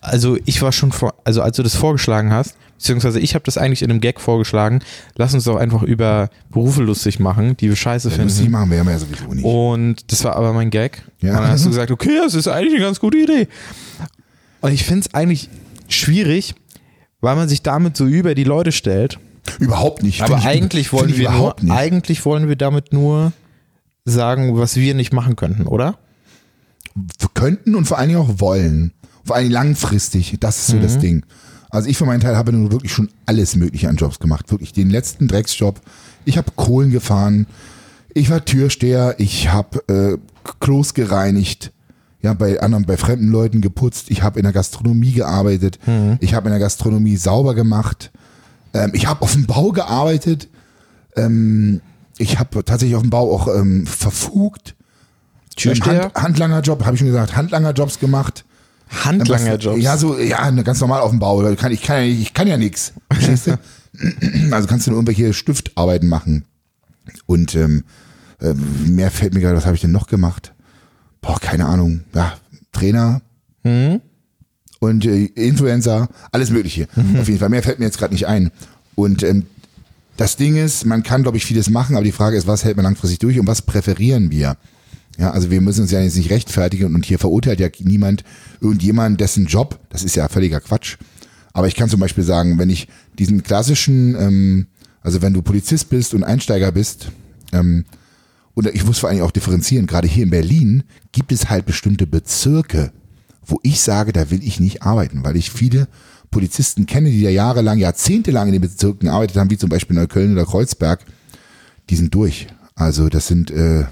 B: also ich war schon vor, also als du das vorgeschlagen hast, beziehungsweise ich habe das eigentlich in einem Gag vorgeschlagen, lass uns doch einfach über Berufe lustig machen, die wir scheiße
A: lustig
B: finden.
A: machen wir ja sowieso nicht.
B: Und das war aber mein Gag.
A: Ja.
B: Und dann hast du gesagt, okay, das ist eigentlich eine ganz gute Idee. Und ich finde es eigentlich schwierig, weil man sich damit so über die Leute stellt.
A: überhaupt nicht.
B: Aber eigentlich wollen wir nur,
A: nicht.
B: eigentlich wollen wir damit nur sagen, was wir nicht machen könnten, oder?
A: Wir könnten und vor allen Dingen auch wollen. Vor Dingen langfristig. Das ist so das
B: Mhm.
A: Ding. Also ich für meinen Teil habe nun wirklich schon alles Mögliche an Jobs gemacht. Wirklich den letzten Drecksjob. Ich habe Kohlen gefahren. Ich war Türsteher. Ich habe äh, Klos gereinigt. Ja, bei anderen, bei fremden Leuten geputzt. Ich habe in der Gastronomie gearbeitet.
B: Mhm.
A: Ich habe in der Gastronomie sauber gemacht. Ähm, ich habe auf dem Bau gearbeitet. Ähm, ich habe tatsächlich auf dem Bau auch ähm, verfugt.
B: Türsteher?
A: Hand, Handlangerjob, habe ich schon gesagt, Handlangerjobs gemacht.
B: Handlangerjobs.
A: Ja, so, ja, ne, ganz normal auf dem Bau. Ich kann, ich kann ja, ich kann ja du? Also kannst du nur irgendwelche Stiftarbeiten machen. Und ähm, äh, mehr fällt mir gerade, was habe ich denn noch gemacht? Boah, keine Ahnung. Ja, Trainer
B: Mhm.
A: und äh, Influencer, alles Mögliche. Auf jeden Fall. Mehr fällt mir jetzt gerade nicht ein. Und ähm, das Ding ist, man kann, glaube ich, vieles machen, aber die Frage ist, was hält man langfristig durch und was präferieren wir? Ja, also wir müssen uns ja jetzt nicht rechtfertigen und hier verurteilt ja niemand irgendjemand, dessen Job, das ist ja völliger Quatsch. Aber ich kann zum Beispiel sagen, wenn ich diesen klassischen, ähm, also wenn du Polizist bist und Einsteiger bist, ähm, und ich muss vor allem auch differenzieren, gerade hier in Berlin gibt es halt bestimmte Bezirke, wo ich sage, da will ich nicht arbeiten, weil ich viele Polizisten kenne, die ja jahrelang, jahrzehntelang in den Bezirken gearbeitet haben, wie zum Beispiel Neukölln oder Kreuzberg, die sind durch. Also das sind, äh,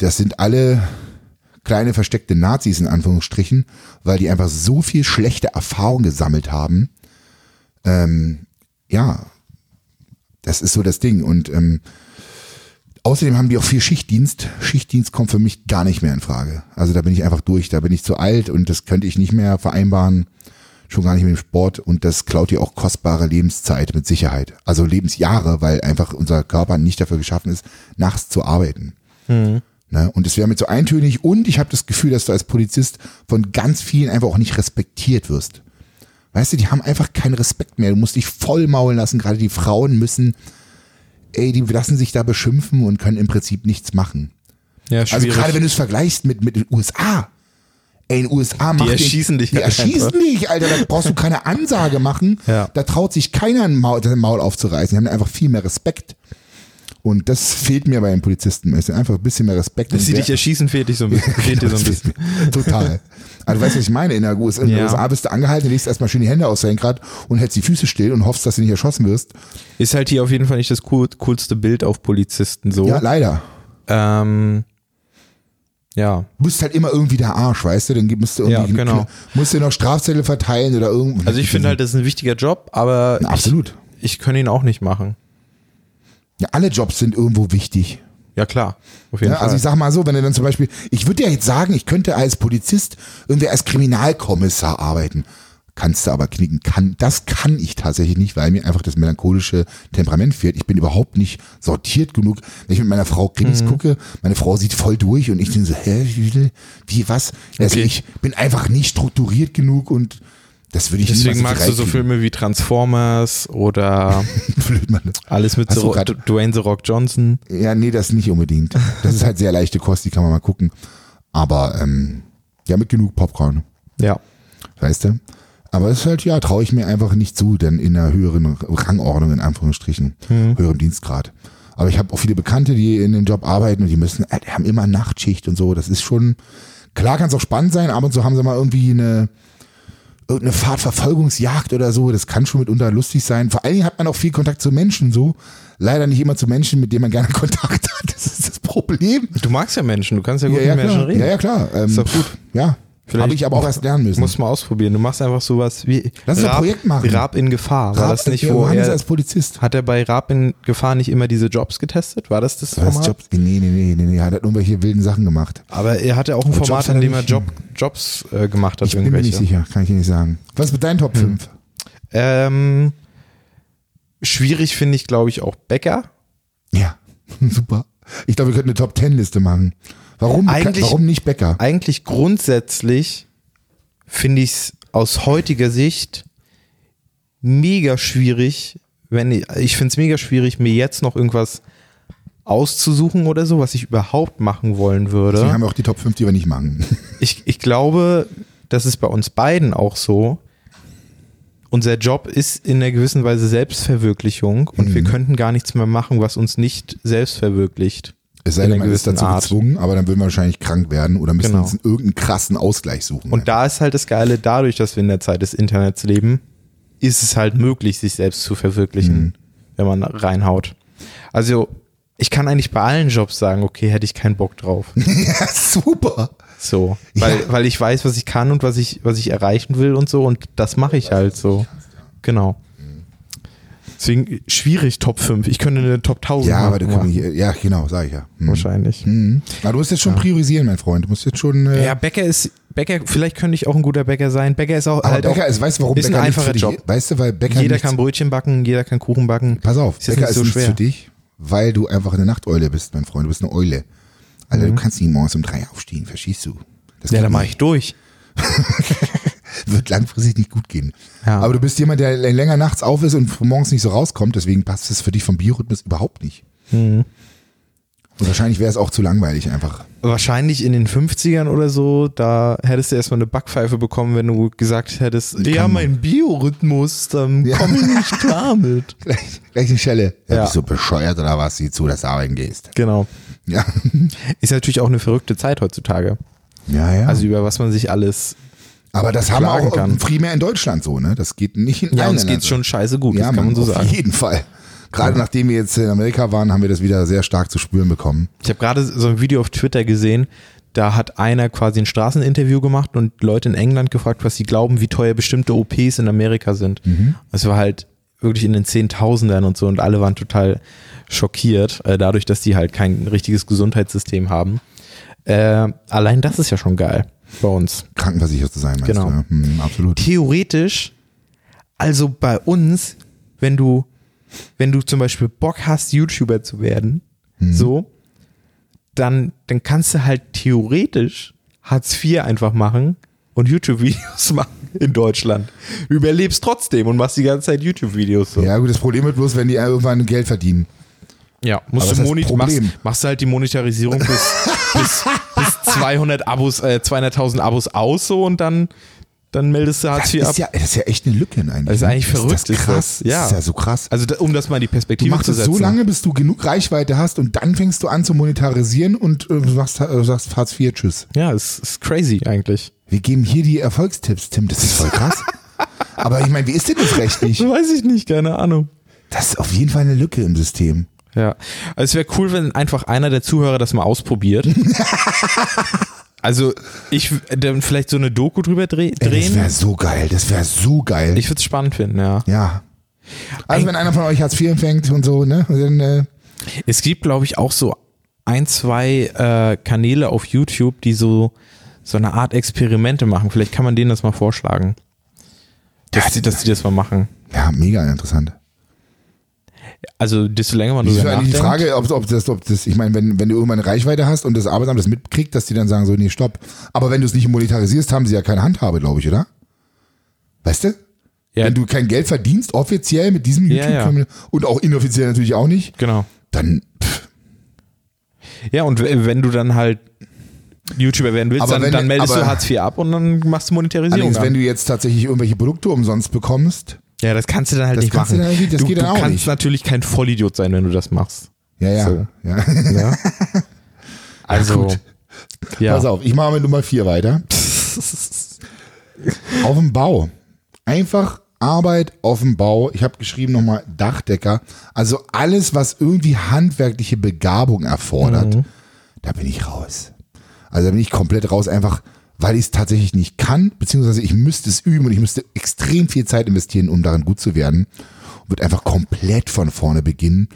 A: das sind alle kleine versteckte Nazis in Anführungsstrichen, weil die einfach so viel schlechte Erfahrung gesammelt haben. Ähm, ja, das ist so das Ding. Und ähm, außerdem haben die auch viel Schichtdienst. Schichtdienst kommt für mich gar nicht mehr in Frage. Also da bin ich einfach durch, da bin ich zu alt und das könnte ich nicht mehr vereinbaren. Schon gar nicht mit dem Sport und das klaut dir auch kostbare Lebenszeit mit Sicherheit. Also Lebensjahre, weil einfach unser Körper nicht dafür geschaffen ist, nachts zu arbeiten. Ne? Und es wäre mir zu eintönig und ich habe das Gefühl, dass du als Polizist von ganz vielen einfach auch nicht respektiert wirst. Weißt du, die haben einfach keinen Respekt mehr. Du musst dich voll maulen lassen. Gerade die Frauen müssen, ey, die lassen sich da beschimpfen und können im Prinzip nichts machen.
B: Ja,
A: Also
B: schwierig.
A: gerade wenn du es vergleichst mit, mit den USA. Ey, in den USA macht
B: erschießen dich
A: Die
B: halt
A: erschießen
B: einfach.
A: dich, Alter. Da brauchst du keine Ansage machen.
B: Ja.
A: Da traut sich keiner ein Maul aufzureißen. Die haben einfach viel mehr Respekt. Und das fehlt mir bei den Polizisten. Es ist einfach ein bisschen mehr Respekt.
B: Dass sie dich erschießen, fehlt, dich so ein bisschen, fehlt dir so ein bisschen.
A: Total. Also du weißt, was ich meine? In der in der
B: Ja.
A: USA bist du angehalten, legst erstmal schön die Hände aus Lenkrad und hältst die Füße still und hoffst, dass du nicht erschossen wirst.
B: Ist halt hier auf jeden Fall nicht das cool, coolste Bild auf Polizisten so.
A: Ja, leider.
B: ähm, ja.
A: Du bist halt immer irgendwie der Arsch, weißt du? Dann musst du irgendwie
B: Ja, genau.
A: musst du noch Strafzettel verteilen oder irgendwas.
B: Also ich finde halt, das ist ein wichtiger Job, aber
A: Na, absolut.
B: ich, ich kann ihn auch nicht machen.
A: Ja, alle Jobs sind irgendwo wichtig.
B: Ja klar, auf jeden
A: Ja,
B: Fall.
A: also ich sag mal so, wenn du dann zum Beispiel, ich würde ja jetzt sagen, ich könnte als Polizist irgendwie als Kriminalkommissar arbeiten. Kannst du aber knicken. Kann, das kann ich tatsächlich nicht, weil mir einfach das melancholische Temperament fehlt. Ich bin überhaupt nicht sortiert genug. Wenn ich mit meiner Frau
B: Mhm.
A: Krimis gucke, meine Frau sieht voll durch und ich denke so, hä, wie, wie was? Also
B: Okay.
A: ich bin einfach nicht strukturiert genug und das würde ich
B: Deswegen magst du so. Filme wie Transformers oder alles mit The
A: du
B: Dwayne The Rock Johnson.
A: Ja, nee, das nicht unbedingt. Das ist halt sehr leichte Kost, die kann man mal gucken. Aber ähm, ja, mit genug Popcorn,
B: Ja.
A: weißt du? Aber es ist halt, ja, traue ich mir einfach nicht zu, denn in einer höheren Rangordnung, in Anführungsstrichen, höherem Dienstgrad. Aber ich habe auch viele Bekannte, die in dem Job arbeiten und die müssen, äh, die haben immer Nachtschicht und so. Das ist schon, klar kann es auch spannend sein, ab und zu haben sie mal irgendwie eine, irgendeine Fahrtverfolgungsjagd oder so. Das kann schon mitunter lustig sein. Vor allen Dingen hat man auch viel Kontakt zu Menschen so. Leider nicht immer zu Menschen, mit denen man gerne Kontakt hat. Das ist das Problem.
B: Du magst ja Menschen, du kannst ja gut
A: Ja, ja,
B: mit Menschen
A: klar.
B: reden.
A: Ja, ja, klar. Ähm,
B: Ist doch gut.
A: Ja, habe ich aber auch erst lernen müssen.
B: Musst mal ausprobieren. Du machst einfach sowas wie
A: Lass uns ein Projekt machen.
B: Raab in Gefahr. War
A: Raab-
B: das nicht, wo er,
A: als Polizist.
B: hat er bei Raab in Gefahr nicht immer diese Jobs getestet? War das das
A: Das
B: Format?
A: Jobs, nee, nee, nee, nee, nee, er hat halt irgendwelche wilden Sachen gemacht.
B: Aber er hatte auch ein
A: Aber
B: Format, in dem er. Job, Jobs äh, gemacht hat.
A: Ich bin mir nicht sicher, kann ich dir nicht sagen. Was ist mit deinen Top 5?
B: Ähm, schwierig finde ich, glaube ich, auch Bäcker.
A: Ja, super. Ich glaube, wir könnten eine Top 10 Liste machen. Warum,
B: Eigentlich-
A: warum nicht Bäcker?
B: Eigentlich grundsätzlich finde ich es aus heutiger Sicht mega schwierig, wenn ich, ich finde es mega schwierig, mir jetzt noch irgendwas auszusuchen oder so, was ich überhaupt machen wollen würde.
A: Wir haben auch die Top 5, die wir nicht machen.
B: ich, ich glaube, das ist bei uns beiden auch so. Unser Job ist in einer gewissen Weise Selbstverwirklichung und
A: Mhm.
B: wir könnten gar nichts mehr machen, was uns nicht selbst verwirklicht.
A: Es sei denn, man ist dazu
B: Art.
A: gezwungen, aber dann würden wir wahrscheinlich krank werden oder müssen
B: Genau.
A: uns irgendeinen krassen Ausgleich suchen.
B: Und da ist halt das Geile, dadurch, dass wir in der Zeit des Internets leben, ist es halt möglich, sich selbst zu verwirklichen,
A: Mhm.
B: wenn man reinhaut. Also, ich kann eigentlich bei allen Jobs sagen, okay, hätte ich keinen Bock drauf.
A: ja, super.
B: So. Weil,
A: Ja.
B: weil ich weiß, was ich kann und was ich, was ich erreichen will und so und das mache ich halt so. Genau. Deswegen schwierig Top 5. Ich könnte eine Top 1000
A: Ja, aber
B: machen,
A: können wir hier, ja, genau, sag ich ja. Hm.
B: wahrscheinlich.
A: Mhm. Aber du musst jetzt schon priorisieren, mein Freund. Du musst jetzt schon. Äh,
B: Ja, Bäcker ist, Bäcker, vielleicht könnte ich auch ein guter Bäcker sein. Bäcker ist auch
A: aber
B: halt
A: Bäcker
B: auch,
A: ist, weißt du, warum
B: ist ein
A: Bäcker nichts
B: einfacher
A: für dich,
B: Job.
A: Weißt du, weil Bäcker
B: jeder kann Brötchen backen, jeder kann Kuchen backen.
A: Pass auf,
B: Ist
A: Bäcker ist
B: so schwer.
A: für dich, weil du einfach eine Nachteule bist, mein Freund. Du bist eine Eule. Alter, du kannst nicht morgens um drei aufstehen, verstehst du? Das
B: Mhm. Ja, dann mache ich durch.
A: Wird langfristig nicht gut gehen.
B: Ja.
A: Aber du bist jemand, der länger nachts auf ist und morgens nicht so rauskommt, deswegen passt es für dich vom Biorhythmus überhaupt nicht.
B: Mhm.
A: Und wahrscheinlich wäre es auch zu langweilig einfach.
B: Wahrscheinlich in den 50ern oder so, da hättest du erstmal eine Backpfeife bekommen, wenn du gesagt hättest, ja,
A: kann-
B: mein Biorhythmus, dann
A: Ja.
B: komme ich nicht klar mit.
A: Gleich, gleich eine Schelle. Ja.
B: Ja.
A: Bist du bescheuert oder was? Sieh zu, dass du arbeiten gehst.
B: Genau.
A: Ja.
B: Ist natürlich auch eine verrückte Zeit heutzutage.
A: Ja, ja.
B: Also über was man sich alles.
A: Aber das haben auch
B: kann.
A: primär in Deutschland so, ne? Das geht nicht in
B: Ja, uns geht's schon scheiße gut,
A: Ja,
B: das kann man so
A: auf
B: sagen.
A: jeden Fall. Gerade nachdem wir jetzt in Amerika waren, haben wir das wieder sehr stark zu spüren bekommen.
B: Ich habe gerade so ein Video auf Twitter gesehen, da hat einer quasi ein Straßeninterview gemacht und Leute in England gefragt, was sie glauben, wie teuer bestimmte OPs in Amerika sind. Das war halt wirklich in den Zehntausendern und so und alle waren total schockiert, äh, dadurch, dass die halt kein richtiges Gesundheitssystem haben. Äh, allein das ist ja schon geil bei uns.
A: Krankenversichert zu sein, meinst
B: Genau.
A: du? Hm, absolut.
B: Theoretisch, also bei uns, wenn du, wenn du zum Beispiel Bock hast, YouTuber zu werden, so, dann, dann kannst du halt theoretisch Hartz IV einfach machen und YouTube-Videos machen in Deutschland. Du überlebst trotzdem und machst die ganze Zeit YouTube-Videos so.
A: Ja, gut, das Problem wird bloß, wenn die irgendwann Geld verdienen.
B: Ja, musst du moni machst, machst du halt die Monetarisierung bis, bis, bis 200 Abos, äh, 200.000 Abos aus so und dann, dann meldest du Hartz IV ab.
A: ist, ja, das ist ja echt eine Lücke eigentlich.
B: Das ist eigentlich verrückt,
A: Das ist
B: ist
A: krass.
B: das. Ja.
A: Das ist ja so krass.
B: Also da, um das mal in die
A: Du
B: Perspektive
A: machst
B: zu
A: es
B: setzen.
A: so lange, bis du genug Reichweite hast und dann fängst du an zu monetarisieren und äh, sagst, äh, sagst Hartz IV, tschüss.
B: Ja, es ist crazy eigentlich.
A: Wir geben hier die Erfolgstipps, Tim. Das ist voll krass. Aber ich meine, wie ist denn das rechtlich?
B: Weiß ich nicht, keine Ahnung.
A: Das ist auf jeden Fall eine Lücke im System.
B: Ja, also es wäre cool, wenn einfach einer der Zuhörer das mal ausprobiert. also ich dann vielleicht so eine Doku drüber dreh,
A: Ey, das
B: drehen.
A: wäre so geil. Das wäre so geil.
B: Ich würde es spannend finden, ja.
A: ja. Also wenn einer von euch Hartz IV empfängt und so, ne? Dann, äh,
B: Es gibt, glaube ich, auch so ein, zwei äh, Kanäle auf YouTube, die so so eine Art Experimente machen. Vielleicht kann man denen das mal vorschlagen. Dass,
A: Ja,
B: die, dass die das mal machen.
A: ja, mega interessant.
B: Also, desto länger man drüber
A: eigentlich die
B: nachdenkt.
A: Frage, ob, ob das, ob das, ich meine, wenn, wenn du irgendwann eine Reichweite hast und das Arbeitsamt das mitkriegt, dass die dann sagen so, nee, stopp. Aber wenn du es nicht monetarisierst, haben sie ja keine Handhabe, glaube ich, oder? Weißt du?
B: Ja.
A: Wenn du kein Geld verdienst, offiziell mit diesem
B: Ja, ja.
A: YouTube-Kanal und auch inoffiziell natürlich auch nicht,
B: Genau.
A: dann, pff,
B: Ja, und wenn du dann halt YouTuber werden willst, dann,
A: wenn-
B: dann meldest du Hartz IV ab und dann machst du Monetarisierung.
A: allerdings,
B: an.
A: wenn du jetzt tatsächlich irgendwelche Produkte umsonst bekommst,
B: ja, das kannst du dann halt
A: Das
B: nicht
A: kannst du
B: machen.
A: dann das
B: du du kannst
A: nicht.
B: natürlich kein Vollidiot sein, wenn du das machst.
A: ja, ja,
B: So.
A: ja.
B: Ja. Also,
A: gut.
B: ja.
A: Pass auf, ich mache mit Nummer vier weiter. auf dem Bau. Einfach Arbeit auf dem Bau. Ich habe geschrieben nochmal Dachdecker. Also alles, was irgendwie handwerkliche Begabung erfordert,
B: Mhm.
A: da bin ich raus. Also da bin ich komplett raus, einfach weil ich es tatsächlich nicht kann, beziehungsweise ich müsste es üben und ich müsste extrem viel Zeit investieren, um darin gut zu werden. Und würde einfach komplett von vorne beginnen.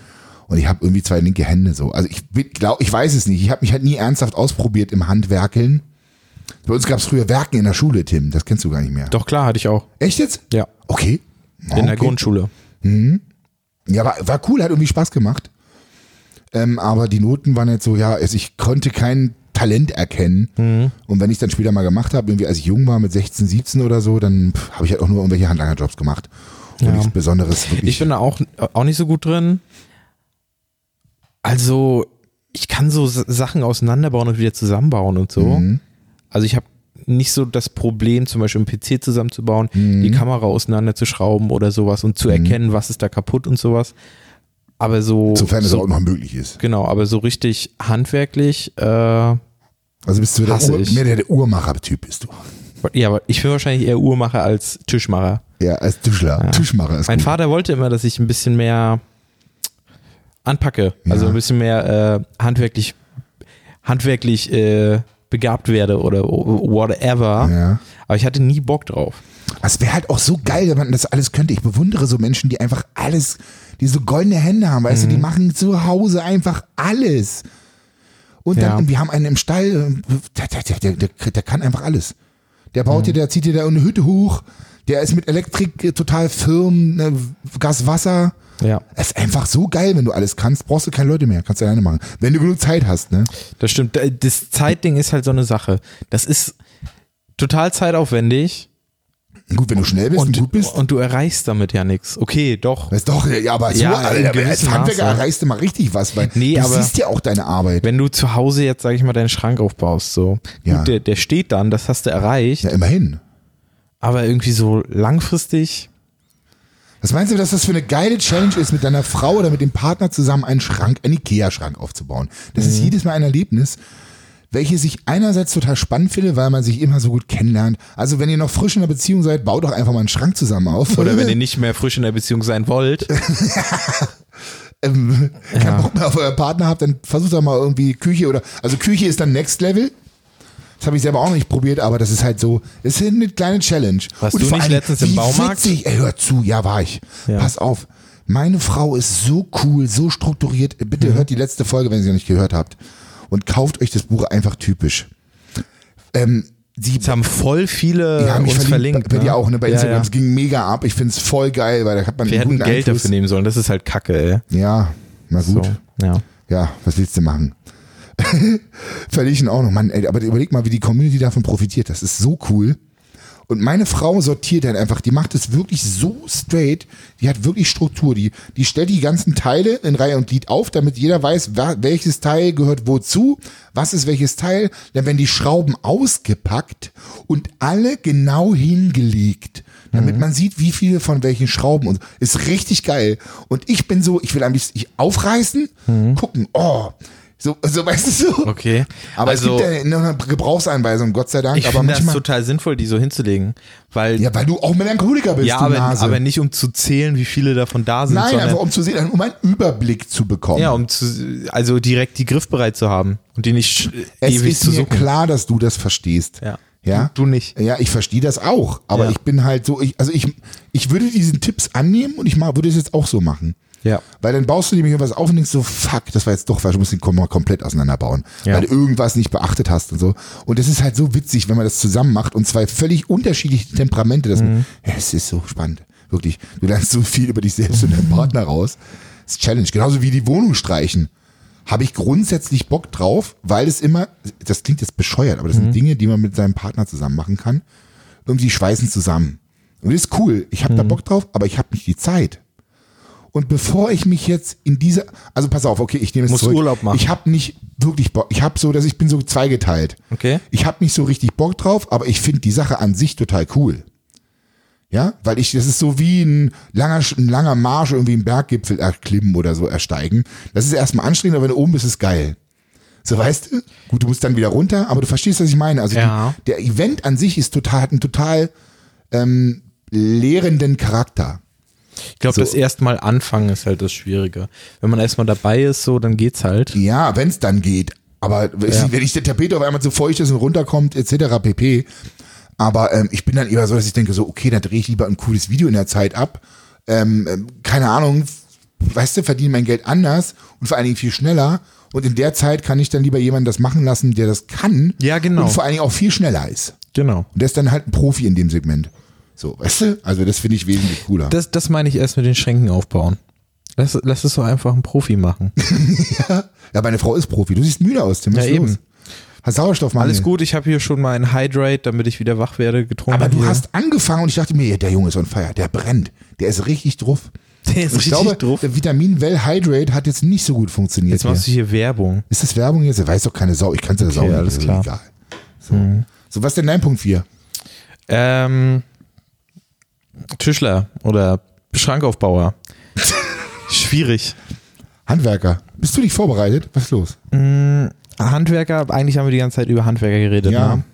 A: Und ich habe irgendwie zwei linke Hände so. Also ich glaube, ich weiß es nicht. Ich habe mich halt nie ernsthaft ausprobiert im Handwerkeln. Bei uns gab es früher Werken in der Schule, Tim. Das kennst du gar nicht mehr.
B: Doch klar, hatte ich auch.
A: Echt jetzt?
B: Ja.
A: Okay. Ah,
B: In der
A: okay.
B: Grundschule.
A: Ja, war, war cool, hat irgendwie Spaß gemacht. Ähm, aber die Noten waren jetzt so, ja, also ich konnte kein Talent erkennen.
B: Mhm.
A: Und wenn ich dann später mal gemacht habe, irgendwie als ich jung war, mit 16, 17 oder so, dann habe ich halt auch nur irgendwelche Handlangerjobs gemacht. Und
B: Ja.
A: nichts Besonderes wirklich.
B: Ich bin da auch, auch nicht so gut drin. Also, ich kann so Sachen auseinanderbauen und wieder zusammenbauen und so.
A: Mhm.
B: Also, ich habe nicht so das Problem, zum Beispiel einen PC zusammenzubauen,
A: Mhm.
B: die Kamera auseinanderzuschrauben oder sowas und zu erkennen, was ist da kaputt und sowas. Aber so.
A: Sofern es
B: so
A: auch noch möglich ist.
B: Genau, aber so richtig handwerklich, äh,
A: Also bist du der,
B: ich.
A: mehr der, der Uhrmacher-Typ bist du.
B: ja, aber ich bin wahrscheinlich eher Uhrmacher als Tischmacher.
A: Ja, als Tischler. Tischmacher ist
B: Mein
A: gut.
B: Vater wollte immer, dass ich ein bisschen mehr anpacke, also
A: Ja.
B: ein bisschen mehr äh, handwerklich, handwerklich äh, begabt werde oder whatever.
A: Ja.
B: Aber ich hatte nie Bock drauf.
A: Es wäre halt auch so geil, wenn man das alles könnte. Ich bewundere so Menschen, die einfach alles, die so goldene Hände haben, weißt du,
B: Mhm.
A: die machen zu Hause einfach alles. Und dann,
B: Ja.
A: wir haben einen im Stall, äh, der, der, der, der, kann einfach alles. Der baut dir,
B: Mhm.
A: der zieht dir da eine Hütte hoch, der ist mit Elektrik äh, total firm, ne, Gas, Wasser.
B: Ja.
A: Es ist einfach so geil, wenn du alles kannst, brauchst du keine Leute mehr, kannst du alleine machen. Wenn du genug Zeit hast, ne?
B: Das stimmt. Das Zeitding ist halt so eine Sache. Das ist total zeitaufwendig
A: Gut, wenn du schnell bist und,
B: und,
A: gut bist.
B: und du erreichst damit ja nichts. Okay, doch.
A: Das ist doch, ja, aber so,
B: Ja,
A: Alter, als Handwerker
B: Maße.
A: erreichst du mal richtig was, weil
B: Nee,
A: du siehst ja auch deine Arbeit.
B: Wenn du zu Hause jetzt, sag ich mal, deinen Schrank aufbaust, so.
A: Ja.
B: Gut, der, der steht dann, das hast du erreicht,
A: Ja, immerhin.
B: aber irgendwie so langfristig.
A: Was meinst du, dass das für eine geile Challenge ist, mit deiner Frau oder mit dem Partner zusammen einen Schrank, einen Ikea-Schrank aufzubauen? Das
B: Mhm.
A: ist jedes Mal ein Erlebnis, welches ich einerseits total spannend finde, weil man sich immer so gut kennenlernt. Also wenn ihr noch frisch in einer Beziehung seid, baut doch einfach mal einen Schrank zusammen auf.
B: Oder wenn ihr nicht mehr frisch in der Beziehung sein wollt.
A: ähm, keinen
B: Ja.
A: Bock mehr auf euer Partner habt, dann versucht doch mal irgendwie Küche oder, also Küche ist dann Next Level. Das habe ich selber auch nicht probiert, aber das ist halt so, es ist eine kleine Challenge.
B: Warst
A: Und
B: du nicht
A: allem,
B: letztens im
A: wie
B: Baumarkt?
A: Witzig, ey, hör zu, ja, war ich.
B: Ja.
A: Pass auf. Meine Frau ist so cool, so strukturiert. Bitte
B: Mhm.
A: hört die letzte Folge, wenn ihr sie noch nicht gehört habt. Und kauft euch das Buch einfach typisch. Ähm, sie
B: Das haben voll viele
A: die haben mich
B: uns
A: verlinkt,
B: verlinkt.
A: bei
B: ne?
A: dir auch, ne? Bei
B: Ja,
A: Instagram.
B: ja.
A: Es ging mega ab. Ich find's voll geil, weil da hat man
B: Wir hätten Geld
A: Einfluss.
B: dafür nehmen sollen. Das ist halt kacke, ey.
A: Ja, na gut.
B: So, ja.
A: Ja, was willst du machen? Ihn auch noch. Mann, ey, aber überleg mal, wie die Community davon profitiert. Das ist so cool. Und meine Frau sortiert halt einfach, die macht es wirklich so straight, die hat wirklich Struktur, die, die stellt die ganzen Teile in Reihe und Glied auf, damit jeder weiß, welches Teil gehört wozu, was ist welches Teil, dann werden die Schrauben ausgepackt und alle genau hingelegt, damit man sieht, wie viele von welchen Schrauben und ist richtig geil. Und ich bin so, ich will bisschen ich aufreißen, gucken, oh, so, so weißt du so.
B: Okay.
A: Aber
B: also,
A: es gibt ja eine Gebrauchsanweisung, Gott sei Dank.
B: ich
A: aber
B: finde das total sinnvoll, die so hinzulegen. Weil, ja,
A: ja, weil du auch Melancholiker bist, du
B: aber, aber nicht um zu zählen, wie viele davon da sind,
A: Nein,
B: sondern
A: einfach um zu sehen, um einen Überblick zu bekommen.
B: ja, um zu, also direkt die griffbereit zu haben und die nicht
A: es
B: ewig
A: ist
B: zu
A: mir
B: suchen.
A: klar, dass du das verstehst.
B: Ja.
A: Ja?
B: Du, du nicht.
A: Ja, ich verstehe das auch, aber
B: Ja.
A: ich bin halt so, ich, also ich, ich würde diesen Tipps annehmen und ich mal, würde es jetzt auch so machen.
B: Ja.
A: Weil dann baust du nämlich was auf und denkst so, fuck, das war jetzt doch, weil du musst den mal komplett auseinanderbauen.
B: Ja.
A: Weil du irgendwas nicht beachtet hast und so. Und das ist halt so witzig, wenn man das zusammen macht und zwei völlig unterschiedliche Temperamente. Das,
B: Mhm.
A: ja, es ist so spannend. Wirklich. Du lernst so viel über dich selbst und deinen Partner raus. Das ist Challenge. Genauso wie die Wohnung streichen. Habe ich grundsätzlich Bock drauf, weil es immer, das klingt jetzt bescheuert, aber das
B: Mhm.
A: sind Dinge, die man mit seinem Partner zusammen machen kann. Irgendwie schweißen zusammen. Und das ist cool. Ich habe
B: Mhm.
A: da Bock drauf, aber ich habe nicht die Zeit. Und bevor ich mich jetzt in diese, also pass auf, okay, ich nehme es
B: Musst
A: zurück.
B: Urlaub machen.
A: Ich habe nicht wirklich Bock. Ich habe so, dass ich bin so zweigeteilt.
B: Okay.
A: Ich habe nicht so richtig Bock drauf, aber ich finde die Sache an sich total cool. Ja, weil ich, das ist so wie ein langer, ein langer Marsch irgendwie einen Berggipfel erklimmen oder so ersteigen. Das ist erstmal anstrengend, aber wenn du oben bist, ist es geil. So weißt du? Gut, du musst dann wieder runter, aber du verstehst, was ich meine. Also
B: Ja.
A: die, der Event an sich ist total, hat einen total ähm, lehrenden Charakter.
B: Ich glaube,
A: So.
B: das erstmal anfangen ist halt das Schwierige. Wenn man erstmal dabei ist, so, dann geht's halt.
A: Ja, wenn es dann geht. Aber
B: Ja.
A: wenn ich der Tapete auf einmal zu feucht ist und runterkommt, etc. pp. Aber ähm, ich bin dann eher so, dass ich denke, so, okay, dann drehe ich lieber ein cooles Video in der Zeit ab. Ähm, ähm, keine Ahnung, weißt du, verdiene mein Geld anders und vor allen Dingen viel schneller. Und in der Zeit kann ich dann lieber jemanden das machen lassen, der das kann.
B: Ja, genau.
A: Und vor allen Dingen auch viel schneller ist.
B: Genau.
A: Und der ist dann halt ein Profi in dem Segment. So, weißt du? Also das finde ich wesentlich cooler.
B: Das, das meine ich erst mit den Schränken aufbauen. Lass, lass es so einfach ein Profi machen.
A: ja, meine Frau ist Profi. Du siehst müde aus, Tim.
B: Ja,
A: ist los?
B: eben.
A: Hast Sauerstoffmangel.
B: Alles gut, ich habe hier schon mal ein Hydrate, damit ich wieder wach werde, getrunken.
A: Aber du
B: hier.
A: hast angefangen und ich dachte mir, der Junge ist on fire, der brennt, der ist richtig drauf.
B: Der ist
A: Und ich
B: richtig
A: glaube,
B: drauf.
A: der Vitamin Well Hydrate hat jetzt nicht so gut funktioniert.
B: Jetzt machst du
A: hier.
B: hier Werbung.
A: Ist das Werbung jetzt? Weiß doch keine Sau. Ich kann es ja
B: Okay,
A: Sau
B: alles
A: ist
B: klar.
A: Egal. So. so, was ist denn dein Punkt 4?
B: Ähm, Tischler oder Schrankaufbauer. Schwierig.
A: Handwerker. Bist du nicht vorbereitet? Was ist los?
B: Handwerker, eigentlich haben wir die ganze Zeit über Handwerker geredet.
A: Ja.
B: Ne?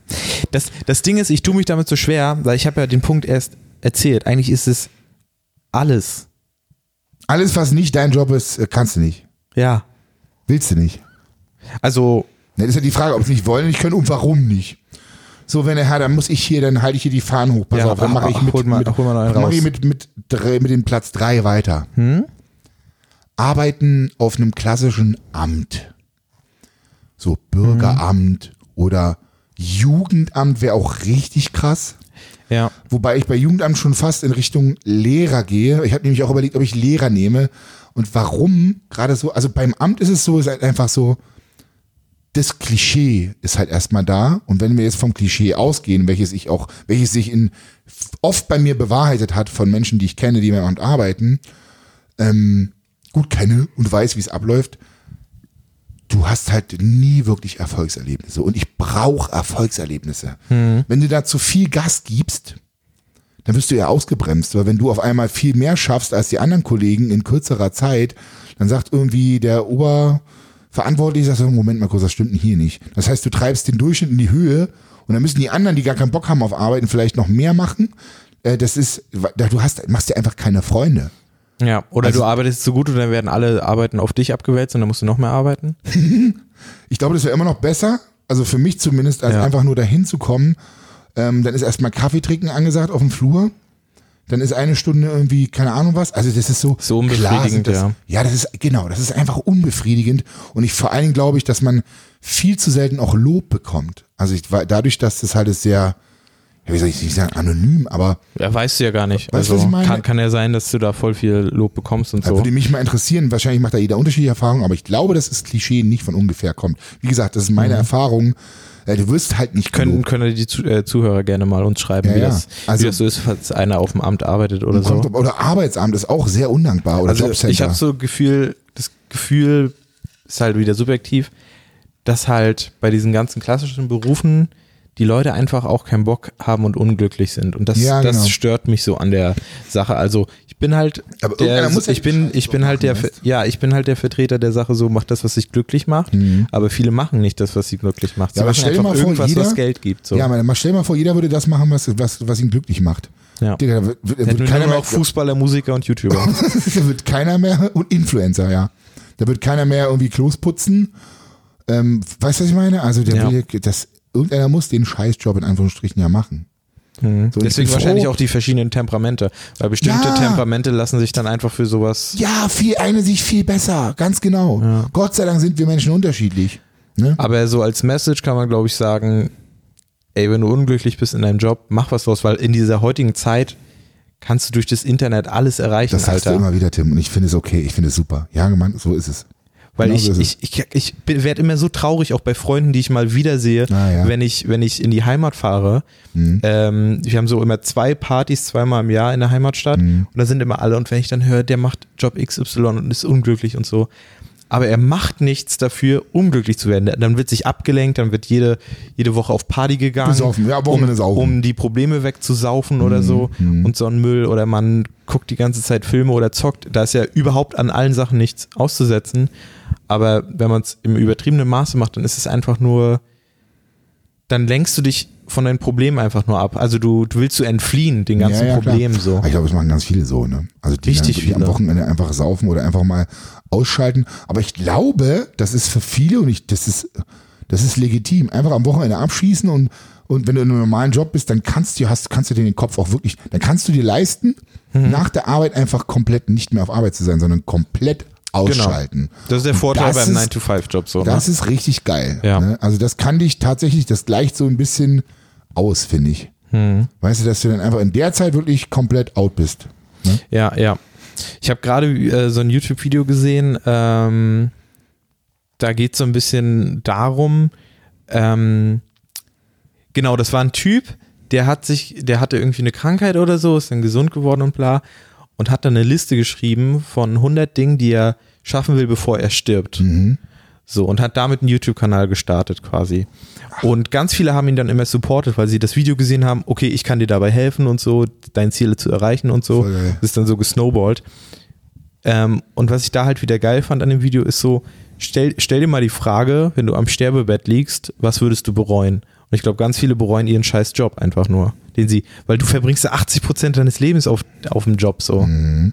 B: Das, das Ding ist, ich tue mich damit so schwer, weil ich habe ja den Punkt erst erzählt. Eigentlich ist es alles.
A: Alles, was nicht dein Job ist, äh, kannst du nicht.
B: Ja.
A: Willst du nicht.
B: Also,
A: Das ist ja die Frage, ob sie nicht wollen, nicht können und warum nicht. So, wenn er hat, dann muss ich hier, dann halte ich hier die Fahnen hoch. Pass
B: Ja,
A: auf, dann mache ich mit,
B: hol mal-
A: mit,
B: hol mal
A: mach ich mit, mit, mit dem Platz drei weiter.
B: Hm?
A: Arbeiten auf einem klassischen Amt. So Bürgeramt oder Jugendamt wäre auch richtig krass.
B: Ja.
A: Wobei ich bei Jugendamt schon fast in Richtung Lehrer gehe. Ich habe nämlich auch überlegt, ob ich Lehrer nehme. Und warum gerade so, also beim Amt ist es so, ist halt einfach so, das Klischee ist halt erstmal da. Und wenn wir jetzt vom Klischee ausgehen, welches ich auch, welches sich in oft bei mir bewahrheitet hat von Menschen, die ich kenne, die beim Amt arbeiten, ähm, gut kenne und weiß, wie es abläuft, du hast halt nie wirklich Erfolgserlebnisse. Und ich brauche Erfolgserlebnisse. Wenn du da zu viel Gas gibst, dann wirst du ja ausgebremst, weil wenn du auf einmal viel mehr schaffst als die anderen Kollegen in kürzerer Zeit, dann sagt irgendwie der Oberverantwortliche, sagt so, Moment mal kurz, das stimmt hier nicht. Das heißt, du treibst den Durchschnitt in die Höhe und dann müssen die anderen, die gar keinen Bock haben auf Arbeiten, vielleicht noch mehr machen. Äh, Das ist, du hast, machst dir einfach keine Freunde.
B: Ja. Oder
A: Also-
B: du arbeitest so gut und dann werden alle Arbeiten auf dich abgewälzt und dann musst du noch mehr arbeiten.
A: Ich glaube, das wäre immer noch besser, also für mich zumindest, als
B: Ja.
A: einfach nur dahin zu kommen. Ähm, dann ist erstmal Kaffee trinken angesagt auf dem Flur. Dann ist eine Stunde irgendwie, keine Ahnung was. Also das ist so.
B: So
A: klar
B: unbefriedigend,
A: sind das,
B: ja.
A: Ja, das ist, genau, das ist einfach unbefriedigend. Und ich vor allen Dingen glaube ich, dass man viel zu selten auch Lob bekommt. Also ich, dadurch, dass das halt sehr, ja, wie soll ich nicht sagen, anonym, aber
B: Ja, weißt du ja gar nicht.
A: Weißt du,
B: also
A: was ich meine?
B: kann, kann ja sein, dass du da voll viel Lob bekommst und
A: Da
B: so.
A: würde mich mal interessieren, wahrscheinlich macht da jeder unterschiedliche Erfahrungen, aber ich glaube, dass das Klischee nicht von ungefähr kommt. Wie gesagt, das ist meine Erfahrung. Äh, Du wirst halt nicht.
B: Können,
A: gelobt.
B: können die äh, Zuhörer gerne mal uns schreiben,
A: Ja,
B: wie,
A: ja.
B: Das,
A: Also-
B: wie das so ist, falls einer auf dem Amt arbeitet oder so.
A: Kommt, oder Arbeitsamt ist auch sehr undankbar oder
B: Also
A: Jobcenter.
B: ich habe so Gefühl, das Gefühl ist halt wieder subjektiv, dass halt bei diesen ganzen klassischen Berufen die Leute einfach auch keinen Bock haben und unglücklich sind. Und das,
A: Ja, genau.
B: das stört mich so an der Sache. Also ich bin halt
A: Aber
B: der,
A: ja
B: ich
A: den
B: bin, ich bin halt der, Ver- ja, ich bin halt der Vertreter der Sache so, macht das, was sich glücklich macht. Aber viele machen nicht das, was sie glücklich macht. Sie
A: Mhm. Ja, aber
B: machen
A: stell dir
B: einfach
A: mal vor,
B: irgendwas,
A: jeder-
B: was Geld gibt. So.
A: Ja, aber stell mal vor, jeder würde das machen, was, was, was ihn glücklich macht.
B: Ja.
A: Digga, da wird, wird, keiner mehr,
B: noch Fußballer, Musiker und YouTuber.
A: da wird keiner mehr, und Influencer, ja. Da wird keiner mehr irgendwie Klos putzen. Ähm, weißt du, was ich meine? Also, der
B: Ja.
A: will, das, irgendeiner muss den Scheißjob in Anführungsstrichen ja machen. So, und ich
B: Deswegen wahrscheinlich
A: froh-
B: auch die verschiedenen Temperamente. Weil bestimmte
A: Ja.
B: Temperamente lassen sich dann einfach für sowas.
A: Ja, viel, eine sich viel besser, ganz genau. Gott sei Dank sind wir Menschen unterschiedlich. Ne?
B: Aber so als Message kann man, glaube ich, sagen, ey, wenn du unglücklich bist in deinem Job, mach was draus, weil in dieser heutigen Zeit kannst du durch das Internet alles erreichen,
A: Das sagst
B: Alter.
A: du immer wieder, Tim, und ich finde es okay, ich finde es super. Ja, Mann, so ist es.
B: Weil
A: Genau
B: ich,
A: so
B: ich, ich, ich werde immer so traurig, auch bei Freunden, die ich mal wiedersehe,
A: Ah, ja.
B: wenn, ich, wenn ich in die Heimat fahre.
A: Mhm.
B: Ähm, wir haben so immer zwei Partys zweimal im Jahr in der Heimatstadt
A: Mhm.
B: und da sind immer alle. Und wenn ich dann höre, der macht Job XY und ist unglücklich und so. Aber er macht nichts dafür, um glücklich zu werden. Dann wird sich abgelenkt, dann wird jede, jede Woche auf Party gegangen,
A: Besoffen, ja,
B: um.
A: Mhm,
B: um die Probleme wegzusaufen oder so und so ein Müll oder man guckt die ganze Zeit Filme oder zockt. Da ist ja überhaupt an allen Sachen nichts auszusetzen. Aber wenn man es im übertriebenen Maße macht, dann ist es einfach nur, dann lenkst du dich von deinen Problemen einfach nur ab. Also du, du willst zu entfliehen, den ganzen
A: klar.
B: Problemen so.
A: Aber Ich glaube, das machen ganz viele so, ne? Also die
B: Richtig
A: dann wirklich am
B: viele.
A: Wochenende einfach saufen oder einfach mal ausschalten. Aber ich glaube, das ist für viele und ich, das ist, das ist legitim. Einfach am Wochenende abschießen und, und wenn du in einem normalen Job bist, dann kannst du, hast, kannst du dir den Kopf auch wirklich, dann kannst du dir leisten,
B: Mhm.
A: nach der Arbeit einfach komplett nicht mehr auf Arbeit zu sein, sondern komplett ausschalten.
B: Das ist der Vorteil beim
A: ist-
B: 9-to-5-Job so. Ne?
A: Das ist richtig geil.
B: Ja.
A: Ne? Also das kann dich tatsächlich, das gleicht so ein bisschen aus, finde ich.
B: Hm.
A: Weißt du, dass du dann einfach in der Zeit wirklich komplett out bist. Ne?
B: Ja, ja. Ich habe gerade äh, so ein YouTube-Video gesehen, ähm, da geht es so ein bisschen darum, ähm, genau, das war ein Typ, der hat sich, der hatte irgendwie eine Krankheit oder so, ist dann gesund geworden und bla und hat dann eine Liste geschrieben von 100 Dingen, die er schaffen will, bevor er stirbt. So, und hat damit einen YouTube-Kanal gestartet quasi. Und ganz viele haben ihn dann immer supportet, weil sie das Video gesehen haben, okay, ich kann dir dabei helfen und so, deine Ziele zu erreichen und so. Das ist dann so gesnowballt. Ähm, und was ich da halt wieder geil fand an dem Video ist so, stell, stell dir mal die Frage, wenn du am Sterbebett liegst, was würdest du bereuen? Und ich glaube, ganz viele bereuen ihren scheiß Job einfach nur. Den sie, weil du verbringst ja 80 Prozent deines Lebens auf, auf dem Job so.
A: Mhm.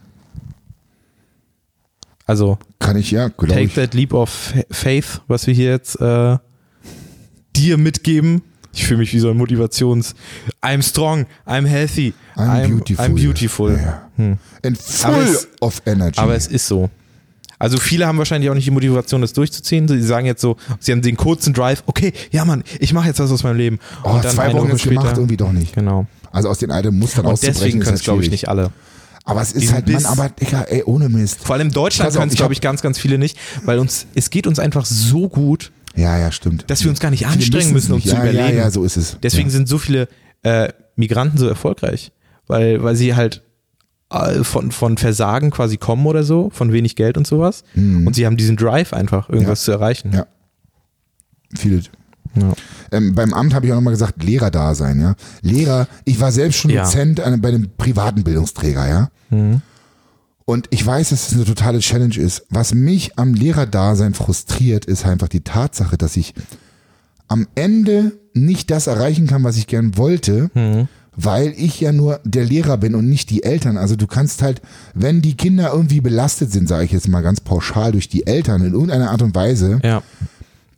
B: Also,
A: Kann ich ja, glaube
B: take
A: ich.
B: that leap of fa- faith, was wir hier jetzt äh, dir mitgeben. Ich fühle mich wie so ein Motivations. I'm strong, I'm healthy,
A: I'm beautiful.
B: I'm beautiful.
A: Ja. And full
B: es-
A: of energy.
B: Aber es ist so. Also viele haben wahrscheinlich auch nicht die Motivation, das durchzuziehen. Sie sagen jetzt so, sie haben den kurzen Drive, okay, ja Mann, ich mache jetzt was aus meinem Leben.
A: oh, zwei
B: eine
A: Wochen
B: Woche
A: jetzt gemacht, irgendwie doch nicht.
B: Genau.
A: Also aus den alten Mustern
B: Und
A: auszubrechen
B: deswegen können es, glaube ich, nicht alle.
A: Aber es ist halt, Mann,
B: Biss.
A: aber Digga, ey, ohne Mist.
B: Vor allem in Deutschland können es, glaube ich, ganz, ganz viele nicht, weil uns, es geht uns einfach so gut,
A: Ja, ja, stimmt.
B: dass wir uns gar nicht
A: Viele
B: anstrengen müssen, um
A: nicht.
B: zu
A: ja,
B: überleben.
A: Ja, ja, so ist es.
B: Deswegen
A: ja.
B: sind so viele äh, Migranten so erfolgreich, weil, weil sie halt von, von Versagen quasi kommen oder so, von wenig Geld und sowas. Und sie haben diesen Drive einfach, irgendwas
A: Mhm. Ja.
B: zu erreichen.
A: Ja. Vieles.
B: Ja.
A: Ähm, beim Amt habe ich auch nochmal gesagt, Lehrer da sein, ja. Lehrer, ich war selbst schon
B: Ja.
A: Dozent an, bei einem privaten Bildungsträger, ja.
B: Mhm.
A: Und ich weiß, dass es eine totale Challenge ist. Was mich am Lehrerdasein frustriert, ist einfach die Tatsache, dass ich am Ende nicht das erreichen kann, was ich gern wollte,
B: Mhm.
A: Weil ich ja nur der Lehrer bin und nicht die Eltern. Also du kannst halt, wenn die Kinder irgendwie belastet sind, sage ich jetzt mal ganz pauschal durch die Eltern in irgendeiner Art und Weise,
B: ja.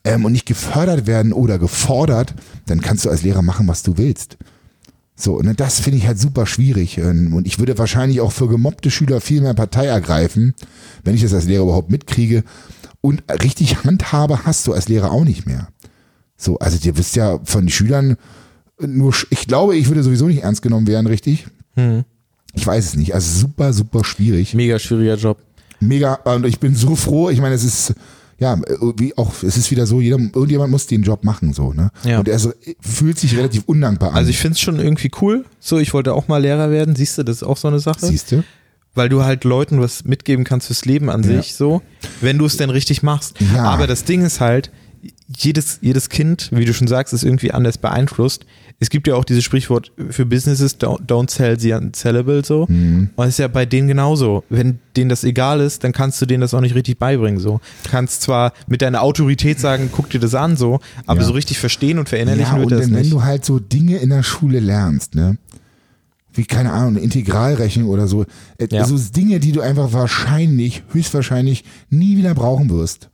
A: ähm, und nicht gefördert werden oder gefordert, dann kannst du als Lehrer machen, was du willst. So, und das finde ich halt super schwierig. Ähm, Und ich würde wahrscheinlich auch für gemobbte Schüler viel mehr Partei ergreifen, wenn ich das als Lehrer überhaupt mitkriege. Und richtig Handhabe hast du als Lehrer auch nicht mehr. So, also ihr wisst ja von den Schülern nur, ich glaube, ich würde sowieso nicht ernst genommen werden, richtig? Ich weiß es nicht. Also super, super schwierig.
B: Mega schwieriger Job.
A: Mega, und ich bin so froh. Ich meine, es ist, ja, wie auch, es ist wieder so, jeder, irgendjemand muss den Job machen, so, ne?
B: Ja.
A: Und er so, fühlt sich relativ undankbar an.
B: Also ich finde es schon irgendwie cool. So, ich wollte auch mal Lehrer werden. Siehst du, das ist auch so eine Sache.
A: siehst du?
B: Weil du halt Leuten was mitgeben kannst fürs Leben an
A: Ja.
B: sich, so, wenn du es denn richtig machst.
A: Ja.
B: Aber das Ding ist halt, jedes, jedes Kind, wie du schon sagst, ist irgendwie anders beeinflusst. Es gibt ja auch dieses Sprichwort für Businesses, don't, don't sell the unsellable, so.
A: Mhm.
B: Und es ist ja bei denen genauso. Wenn denen das egal ist, dann kannst du denen das auch nicht richtig beibringen, so. Du kannst zwar mit deiner Autorität sagen, guck dir das an, so, aber
A: Ja.
B: so richtig verstehen und
A: Ja,
B: verinnerlichen
A: und
B: wird das
A: dann, wenn
B: nicht.
A: du halt so Dinge in der Schule lernst, ne? Wie, keine Ahnung, Integralrechnung oder so. Äh,
B: Ja.
A: So Dinge, die du einfach wahrscheinlich, höchstwahrscheinlich nie wieder brauchen wirst.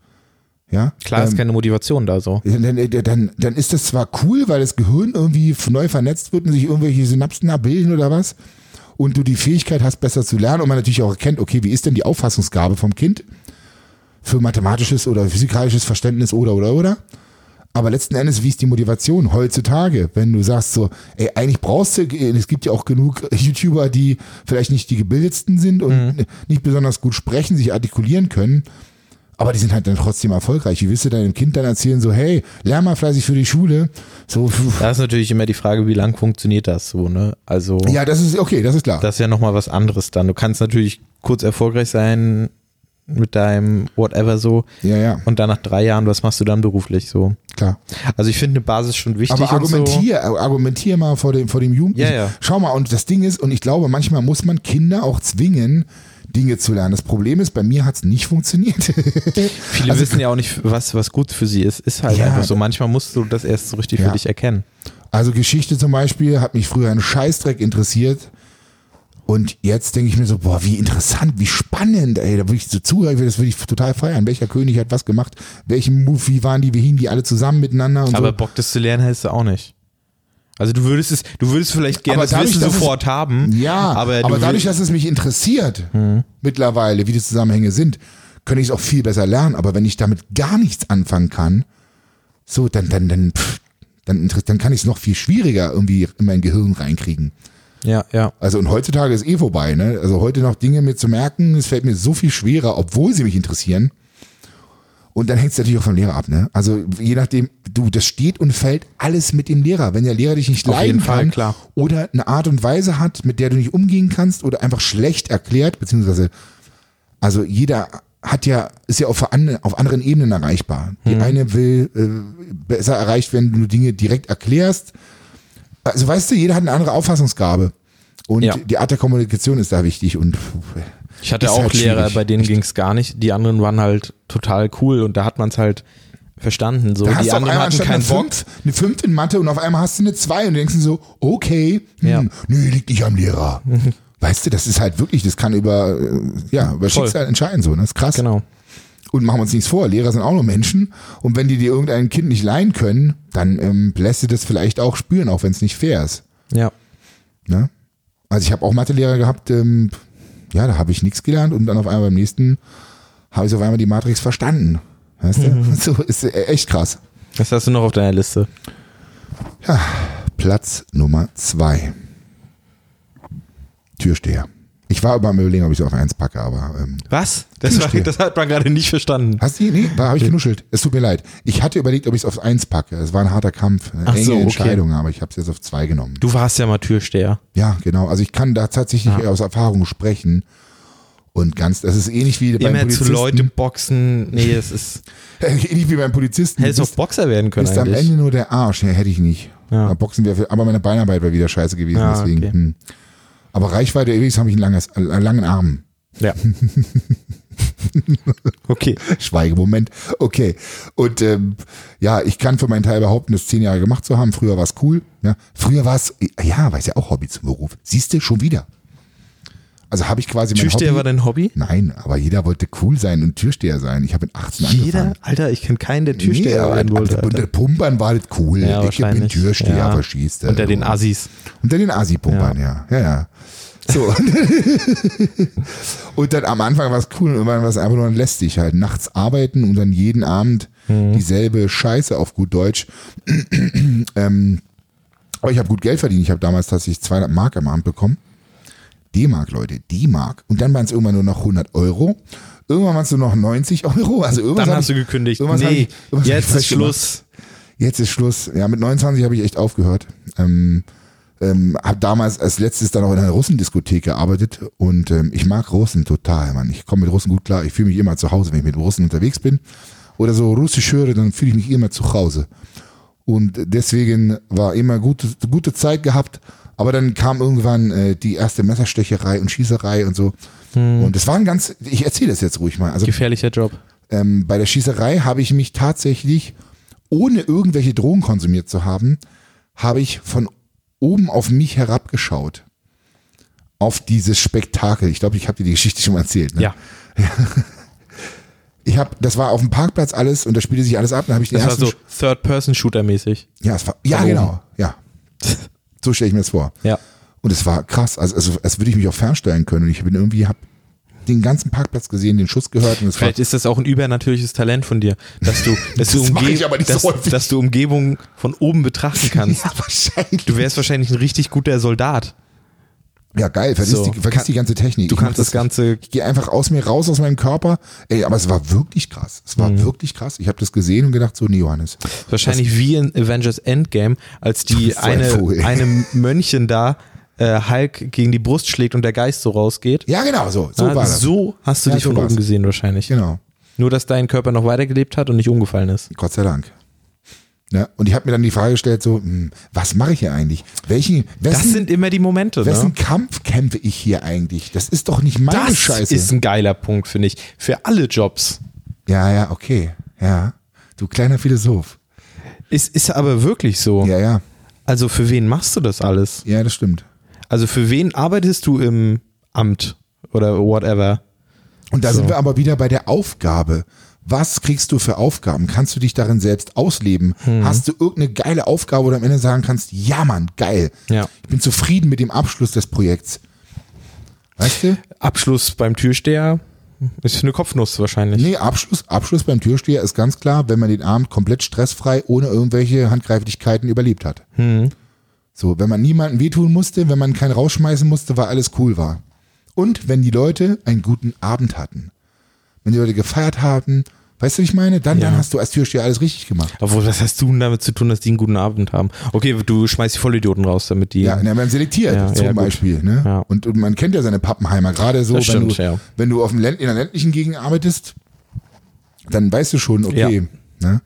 A: Ja?
B: Klar ist
A: Ähm,
B: keine Motivation da, so.
A: dann, dann, dann, dann ist das zwar cool, weil das Gehirn irgendwie neu vernetzt wird und sich irgendwelche Synapsen abbilden oder was. Und du die Fähigkeit hast, besser zu lernen und man natürlich auch erkennt, okay, wie ist denn die Auffassungsgabe vom Kind für mathematisches oder physikalisches Verständnis oder oder oder. Aber letzten Endes, wie ist die Motivation heutzutage, wenn du sagst so, ey, eigentlich brauchst du, es gibt ja auch genug YouTuber, die vielleicht nicht die gebildetsten sind und nicht besonders gut sprechen, sich artikulieren können, aber die sind halt dann trotzdem erfolgreich. Wie willst du deinem Kind dann erzählen, so, hey, lern mal fleißig für die Schule? So,
B: Da ist natürlich immer die Frage, wie lang funktioniert das so, ne? Also.
A: ja, das ist okay, das ist klar.
B: Das ist ja nochmal was anderes dann. Du kannst natürlich kurz erfolgreich sein mit deinem whatever so
A: ja, ja,
B: und dann nach drei Jahren, was machst du dann beruflich so?
A: klar.
B: Also ich finde eine Basis schon wichtig.
A: Aber
B: und so.
A: argumentier, argumentier mal vor dem, vor dem Jugendlichen.
B: Ja, ja.
A: Schau mal, und das Ding ist, und ich glaube, manchmal muss man Kinder auch zwingen, Dinge zu lernen. Das Problem ist, bei mir hat es nicht funktioniert.
B: Viele
A: Also-
B: wissen ja auch nicht, was, was gut für sie ist. Ist halt
A: Ja.
B: einfach so. Manchmal musst du das erst so richtig
A: Ja.
B: für dich erkennen.
A: Also Geschichte zum Beispiel hat mich früher ein Scheißdreck interessiert. Und jetzt denke ich mir so, boah, wie interessant, wie spannend, ey, da würde ich so zuhören, das würde ich total feiern. Welcher König hat was gemacht? Welchen Move, wie waren die, wie hingen die alle zusammen miteinander und
B: Aber
A: so.
B: Bock, das zu lernen, hättest du auch nicht. Also du würdest es, du würdest vielleicht gerne
A: Aber
B: das
A: dadurch,
B: Wissen
A: dass es-
B: sofort haben.
A: Ja,
B: aber,
A: aber,
B: du
A: dadurch, dass es mich interessiert,
B: Mhm.
A: mittlerweile, wie die Zusammenhänge sind, könnte ich es auch viel besser lernen. Aber wenn ich damit gar nichts anfangen kann, so, dann, dann, dann, pff, dann, dann kann ich es noch viel schwieriger irgendwie in mein Gehirn reinkriegen.
B: ja, ja.
A: Also und heutzutage ist eh vorbei, ne? Also heute noch Dinge mir zu merken, es fällt mir so viel schwerer, obwohl sie mich interessieren. Und dann hängt es natürlich auch vom Lehrer ab, ne? Also je nachdem, du, das steht und fällt alles mit dem Lehrer. Wenn der Lehrer dich nicht
B: Auf
A: leiden
B: Fall,
A: kann
B: klar.
A: oder eine Art und Weise hat, mit der du nicht umgehen kannst oder einfach schlecht erklärt, beziehungsweise, also jeder hat ja, ist ja auf, auf anderen Ebenen erreichbar. Die eine will äh, besser erreicht werden, wenn du Dinge direkt erklärst. Also weißt du, jeder hat eine andere Auffassungsgabe. Und
B: Ja.
A: die Art der Kommunikation ist da wichtig und
B: Ich hatte
A: Ist
B: auch
A: halt
B: Lehrer,
A: schwierig.
B: bei denen ging es gar nicht. Die anderen waren halt total cool und da hat man es halt verstanden. So,
A: da hast
B: die
A: du auf
B: anderen
A: einmal
B: hatten keinen
A: eine
B: Bock.
A: 5, eine 5 in Mathe und auf einmal hast du eine 2 und denkst du so, okay, hm,
B: Ja.
A: nee, liegt nicht am Lehrer. weißt du, das ist halt wirklich, das kann über, ja, über
B: Voll.
A: Schicksal entscheiden, so, ne? Das ist krass.
B: Genau.
A: Und machen wir uns nichts vor, Lehrer sind auch nur Menschen. Und wenn die dir irgendein Kind nicht leihen können, dann ähm, lässt sie das vielleicht auch spüren, auch wenn es nicht fair ist.
B: Ja.
A: Ne? Also ich habe auch Mathelehrer gehabt, ähm, ja, da habe ich nichts gelernt und dann auf einmal beim nächsten habe ich auf einmal die Matrix verstanden. Weißt du? So ist äh, echt krass.
B: Was hast du noch auf deiner Liste?
A: Platz Nummer zwei. Türsteher. Ich war über am überlegen, ob ich es auf eins packe, aber ähm,
B: Was? Das, war, das hat man gerade nicht verstanden.
A: hast du? Nee, da habe ich genuschelt. Es tut mir leid. Ich hatte überlegt, ob ich es auf eins packe. Es war ein harter Kampf, eine
B: Ach
A: enge
B: so, okay.
A: Entscheidung, aber ich habe es jetzt auf zwei genommen.
B: Du warst ja mal Türsteher.
A: Ja, genau. Also ich kann da tatsächlich
B: Ja.
A: aus Erfahrung sprechen. Und ganz, das ist ähnlich wie beim
B: Immer zu
A: Polizisten.
B: Leute boxen. Nee, es ist.
A: ähnlich wie beim Polizisten.
B: Hättest
A: Du
B: auch Boxer werden können
A: bist am. Ende nur der Arsch. Ja, hätte ich nicht.
B: Ja.
A: Boxen wir, aber meine Beinarbeit war wieder scheiße gewesen.
B: Ah,
A: deswegen.
B: okay.
A: Hm. Aber Reichweite ewig habe ich einen, langes, einen langen Arm.
B: Ja. okay.
A: Schweigemoment. Okay. Und ähm, ja, ich kann für meinen Teil behaupten, das zehn Jahre gemacht zu haben. Früher war es cool. Ja. Früher war es, ja, war es ja auch Hobby zum Beruf. Siehst du, schon wieder. Also habe ich quasi mein
B: Türsteher
A: Hobby.
B: war dein Hobby?
A: Nein, aber jeder wollte cool sein und Türsteher sein. Ich habe mit 18
B: Jeder?
A: angefangen.
B: Alter, ich kenne keinen, der Türsteher
A: nee,
B: werden wollte.
A: unter
B: Alter.
A: Pumpern war das cool.
B: Ja,
A: ich bin. Türsteher,
B: Ja.
A: verstehst du.
B: Unter den. Assis.
A: Unter den Asi-Pumpern, ja. ja. Ja, So. und dann am Anfang war es cool und irgendwann war es einfach nur lästig halt. Nachts arbeiten und dann jeden Abend
B: Mhm.
A: dieselbe Scheiße auf gut Deutsch. ähm, aber ich habe gut Geld verdient. Ich habe damals tatsächlich 200 Mark am Abend bekommen. D-Mark, Leute, D-Mark. Und dann waren es irgendwann nur noch 100 Euro. Irgendwann waren es nur noch 90 Euro. Also irgendwas
B: Dann hast
A: ich,
B: du gekündigt. Nee,
A: ich-
B: jetzt ist
A: falsch gemacht.
B: Schluss.
A: Jetzt ist Schluss. Ja, mit 29 habe ich echt aufgehört. Ähm, ähm, habe damals als letztes dann auch in einer Russendiskothek gearbeitet und ähm, ich mag Russen total, Mann. Ich komme mit Russen gut klar. Ich fühle mich immer zu Hause, wenn ich mit Russen unterwegs bin oder so Russisch höre, dann fühle ich mich immer zu Hause. Und deswegen war immer gute, gute Zeit gehabt. Aber dann kam irgendwann äh, die erste Messerstecherei und Schießerei und so. Und es war ein ganz, ich erzähle das jetzt ruhig mal. Also
B: Gefährlicher Job.
A: ähm, bei der Schießerei habe ich mich tatsächlich, ohne irgendwelche Drogen konsumiert zu haben, habe ich von oben auf mich herabgeschaut. Auf dieses Spektakel. Ich glaube, ich habe dir die Geschichte schon mal erzählt. Ne?
B: Ja.
A: Ich habe, das war auf dem Parkplatz alles und da spielte sich alles ab. Dann habe ich den
B: Das war so Third-Person-Shooter-mäßig.
A: ja, es war, ja,
B: oben.
A: genau. Ja. So stelle ich mir das vor.
B: Ja.
A: Und es war krass. Also, also als würde ich mich auch fernstellen können. Und ich bin irgendwie, habe den ganzen Parkplatz gesehen, den Schuss gehört. Und es war,
B: Vielleicht ist das auch ein übernatürliches Talent von dir, dass du, dass du,
A: Das mach
B: Umge
A: nicht so
B: dass, dass du Umgebung von oben betrachten kannst.
A: ja, wahrscheinlich.
B: Du wärst wahrscheinlich ein richtig guter Soldat.
A: Ja, geil, vergiss,
B: So.
A: die, vergiss
B: Kann-
A: die ganze Technik.
B: Du kannst das Ganze
A: Ich gehe einfach aus mir raus, aus meinem Körper. Ey, aber es war wirklich krass. Es
B: Mhm.
A: war wirklich krass. Ich habe das gesehen und gedacht, so, nee, Johannes.
B: Wahrscheinlich wie in Avengers Endgame, als
A: Du
B: die eine, eine Mönchen da äh, Hulk gegen die Brust schlägt und der Geist so rausgeht.
A: Ja, genau, so. So
B: Ah,
A: war das.
B: so hast du
A: Ja,
B: dich
A: so
B: von
A: war's.
B: oben gesehen wahrscheinlich.
A: Genau.
B: Nur, dass dein Körper noch weitergelebt hat und nicht umgefallen ist.
A: Gott sei Dank. Ne? Und ich habe mir dann die Frage gestellt, so, hm, was mache ich hier eigentlich? Welchen,
B: Das
A: wessen,
B: sind immer die Momente.
A: wessen
B: Ne?
A: Kampf kämpfe ich hier eigentlich? Das ist doch nicht meine
B: Das
A: Scheiße.
B: ist ein geiler Punkt, finde ich. Für alle Jobs.
A: ja, ja, okay. Ja. Du kleiner Philosoph.
B: Ist, ist aber wirklich so.
A: Ja, ja.
B: Also für wen machst du das alles?
A: Ja, das stimmt.
B: Also für wen arbeitest du im Amt oder whatever?
A: Und da
B: So.
A: sind wir aber wieder bei der Aufgabe. Was kriegst du für Aufgaben? Kannst du dich darin selbst ausleben?
B: Mhm.
A: Hast du irgendeine geile Aufgabe, wo du am Ende sagen kannst, ja Mann, geil.
B: Ja.
A: Ich bin zufrieden mit dem Abschluss des Projekts. Weißt du?
B: Abschluss beim Türsteher ist eine Kopfnuss wahrscheinlich.
A: Nee, Abschluss, Abschluss beim Türsteher ist ganz klar, wenn man den Abend komplett stressfrei, ohne irgendwelche Handgreiflichkeiten überlebt hat.
B: Mhm.
A: So, wenn man niemanden wehtun musste, wenn man keinen rausschmeißen musste, weil alles cool war. Und wenn die Leute einen guten Abend hatten. Wenn die Leute gefeiert haben, weißt du, wie ich meine? Dann,
B: Ja.
A: dann hast du als Türsteher alles richtig gemacht.
B: Obwohl, was hast du denn damit zu tun, dass die einen guten Abend haben? Okay, du schmeißt die Vollidioten raus, damit die.
A: Ja, na, man selektiert
B: Ja,
A: zum
B: ja.
A: Beispiel. Ne? Und, und man kennt ja seine Pappenheimer. Gerade so,
B: Das
A: wenn,
B: stimmt,
A: du,
B: ja.
A: wenn du auf dem Länd, in der ländlichen Gegend arbeitest, dann weißt du schon, okay. Ne?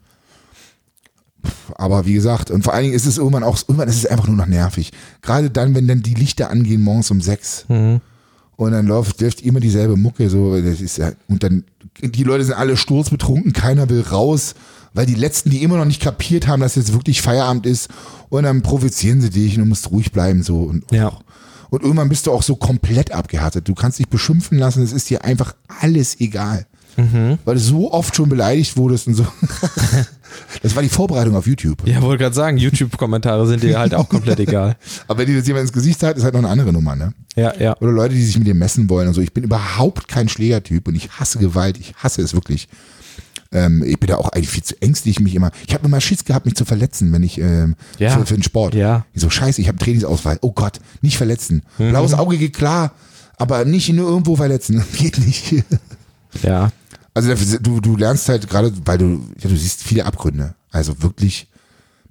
A: Aber wie gesagt, und vor allen Dingen ist es irgendwann auch, irgendwann ist es einfach nur noch nervig. Gerade dann, wenn dann die Lichter angehen morgens um sechs
B: Mhm.
A: und dann läuft, läuft immer dieselbe Mucke, so, das ist ja, und dann, die Leute sind alle sturzbetrunken, keiner will raus, weil die Letzten, die immer noch nicht kapiert haben, dass jetzt wirklich Feierabend ist, und dann provozieren sie dich und du musst ruhig bleiben, so, und,
B: Ja.
A: und irgendwann bist du auch so komplett abgehärtet. Du kannst dich beschimpfen lassen, es ist dir einfach alles egal. Weil du so oft schon beleidigt wurdest und so. das war die Vorbereitung auf YouTube.
B: Ja, wollte gerade sagen, YouTube-Kommentare sind dir halt auch komplett egal.
A: Aber wenn dir das jemand ins Gesicht hat, ist halt noch eine andere Nummer, ne?
B: Ja, ja.
A: Oder Leute, die sich mit dir messen wollen und so. Ich bin überhaupt kein Schlägertyp und ich hasse Gewalt. Ich hasse es wirklich. Ähm, ich bin da auch eigentlich viel zu ängstlich, mich immer. Ich habe immer Schiss gehabt, mich zu verletzen, wenn ich ähm,
B: Ja.
A: für, für den Sport.
B: Ja.
A: Ich so, scheiße, ich habe Trainingsausfall. Oh Gott, nicht verletzen.
B: Mhm.
A: Blaues Auge geht klar, aber nicht nur irgendwo verletzen. Geht nicht.
B: Ja.
A: Also du, du lernst halt gerade, weil du, ja, du siehst viele Abgründe. Also wirklich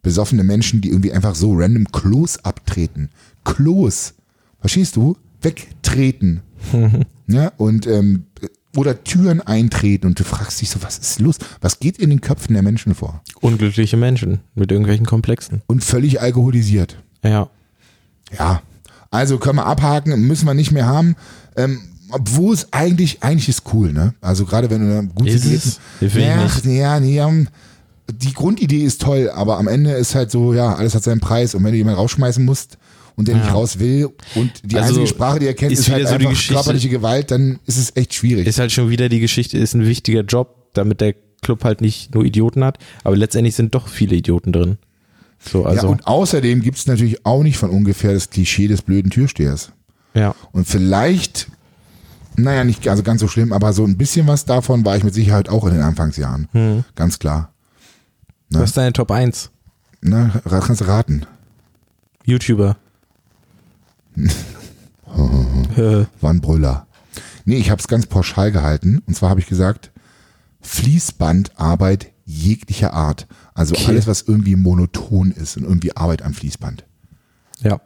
A: besoffene Menschen, die irgendwie einfach so random Klos abtreten. Klos. Verstehst du? Wegtreten. ja, und ähm, oder Türen eintreten und du fragst dich so, was ist los? Was geht in den Köpfen der Menschen vor?
B: Unglückliche Menschen mit irgendwelchen Komplexen.
A: Und völlig alkoholisiert.
B: Ja.
A: Ja, also können wir abhaken, müssen wir nicht mehr haben. Ähm, obwohl es eigentlich, eigentlich ist cool, ne? Also gerade wenn du da gut
B: Ist? Ich will
A: ja,
B: nicht.
A: ja, ähm, die Grundidee ist toll, aber am Ende ist halt so, ja, alles hat seinen Preis und wenn du jemanden rausschmeißen musst und der nicht
B: Ja.
A: raus will und die
B: Also,
A: einzige Sprache, die er kennt,
B: ist
A: ist, halt
B: so
A: einfach körperliche Gewalt, dann ist es echt schwierig.
B: Ist halt schon wieder die Geschichte, ist ein wichtiger Job, damit der Club halt nicht nur Idioten hat, aber letztendlich sind doch viele Idioten drin. So,
A: ja,
B: also.
A: und außerdem gibt es natürlich auch nicht von ungefähr das Klischee des blöden Türstehers.
B: Ja.
A: Und vielleicht, naja, nicht also ganz so schlimm, aber so ein bisschen was davon war ich mit Sicherheit auch in den Anfangsjahren.
B: Hm.
A: Ganz klar. Ne?
B: Was ist deine Top 1?
A: Na, kannst du raten.
B: YouTuber.
A: War ein Brüller. Nee, ich habe es ganz pauschal gehalten. Und zwar habe ich gesagt, Fließbandarbeit jeglicher Art. Also
B: Okay.
A: alles, was irgendwie monoton ist und irgendwie Arbeit am Fließband.
B: ja.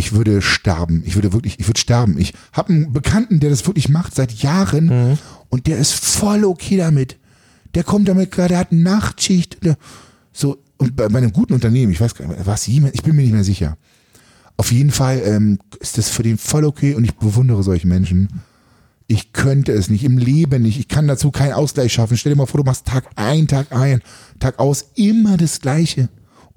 A: Ich würde sterben. Ich würde wirklich, ich würde sterben. Ich habe einen Bekannten, der das wirklich macht seit Jahren und der ist voll okay damit. Der kommt damit klar, der hat Nachtschicht. So, und bei, bei einem guten Unternehmen, ich weiß gar nicht, was Siemens, ich bin mir nicht mehr sicher. Auf jeden Fall ähm, ist das für den voll okay und ich bewundere solche Menschen. Ich könnte es nicht, im Leben nicht. Ich kann dazu keinen Ausgleich schaffen. Stell dir mal vor, du machst Tag ein, Tag ein, Tag aus, immer das Gleiche.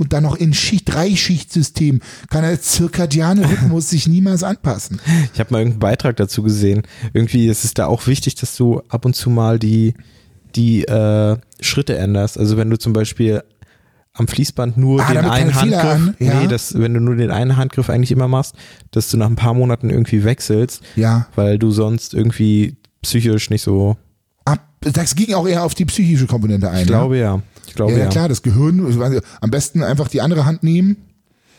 A: Und dann noch in Schicht, Dreischichtsystem. Kann der zirkadiane Rhythmus sich niemals anpassen.
B: Ich habe mal irgendeinen Beitrag dazu gesehen. Irgendwie ist es da auch wichtig, dass du ab und zu mal die, die äh, Schritte änderst. Also wenn du zum Beispiel am Fließband nur
A: Ah,
B: den einen Handgriff,
A: an, ja.
B: nee, das, wenn du nur den einen Handgriff eigentlich immer machst, dass du nach ein paar Monaten irgendwie wechselst,
A: Ja.
B: weil du sonst irgendwie psychisch nicht so.
A: Das ging auch eher auf die psychische Komponente ein.
B: Ich glaube ja. Ich glaube
A: ja.
B: ja.
A: Ja, klar, das Gehirn, am besten einfach die andere Hand nehmen.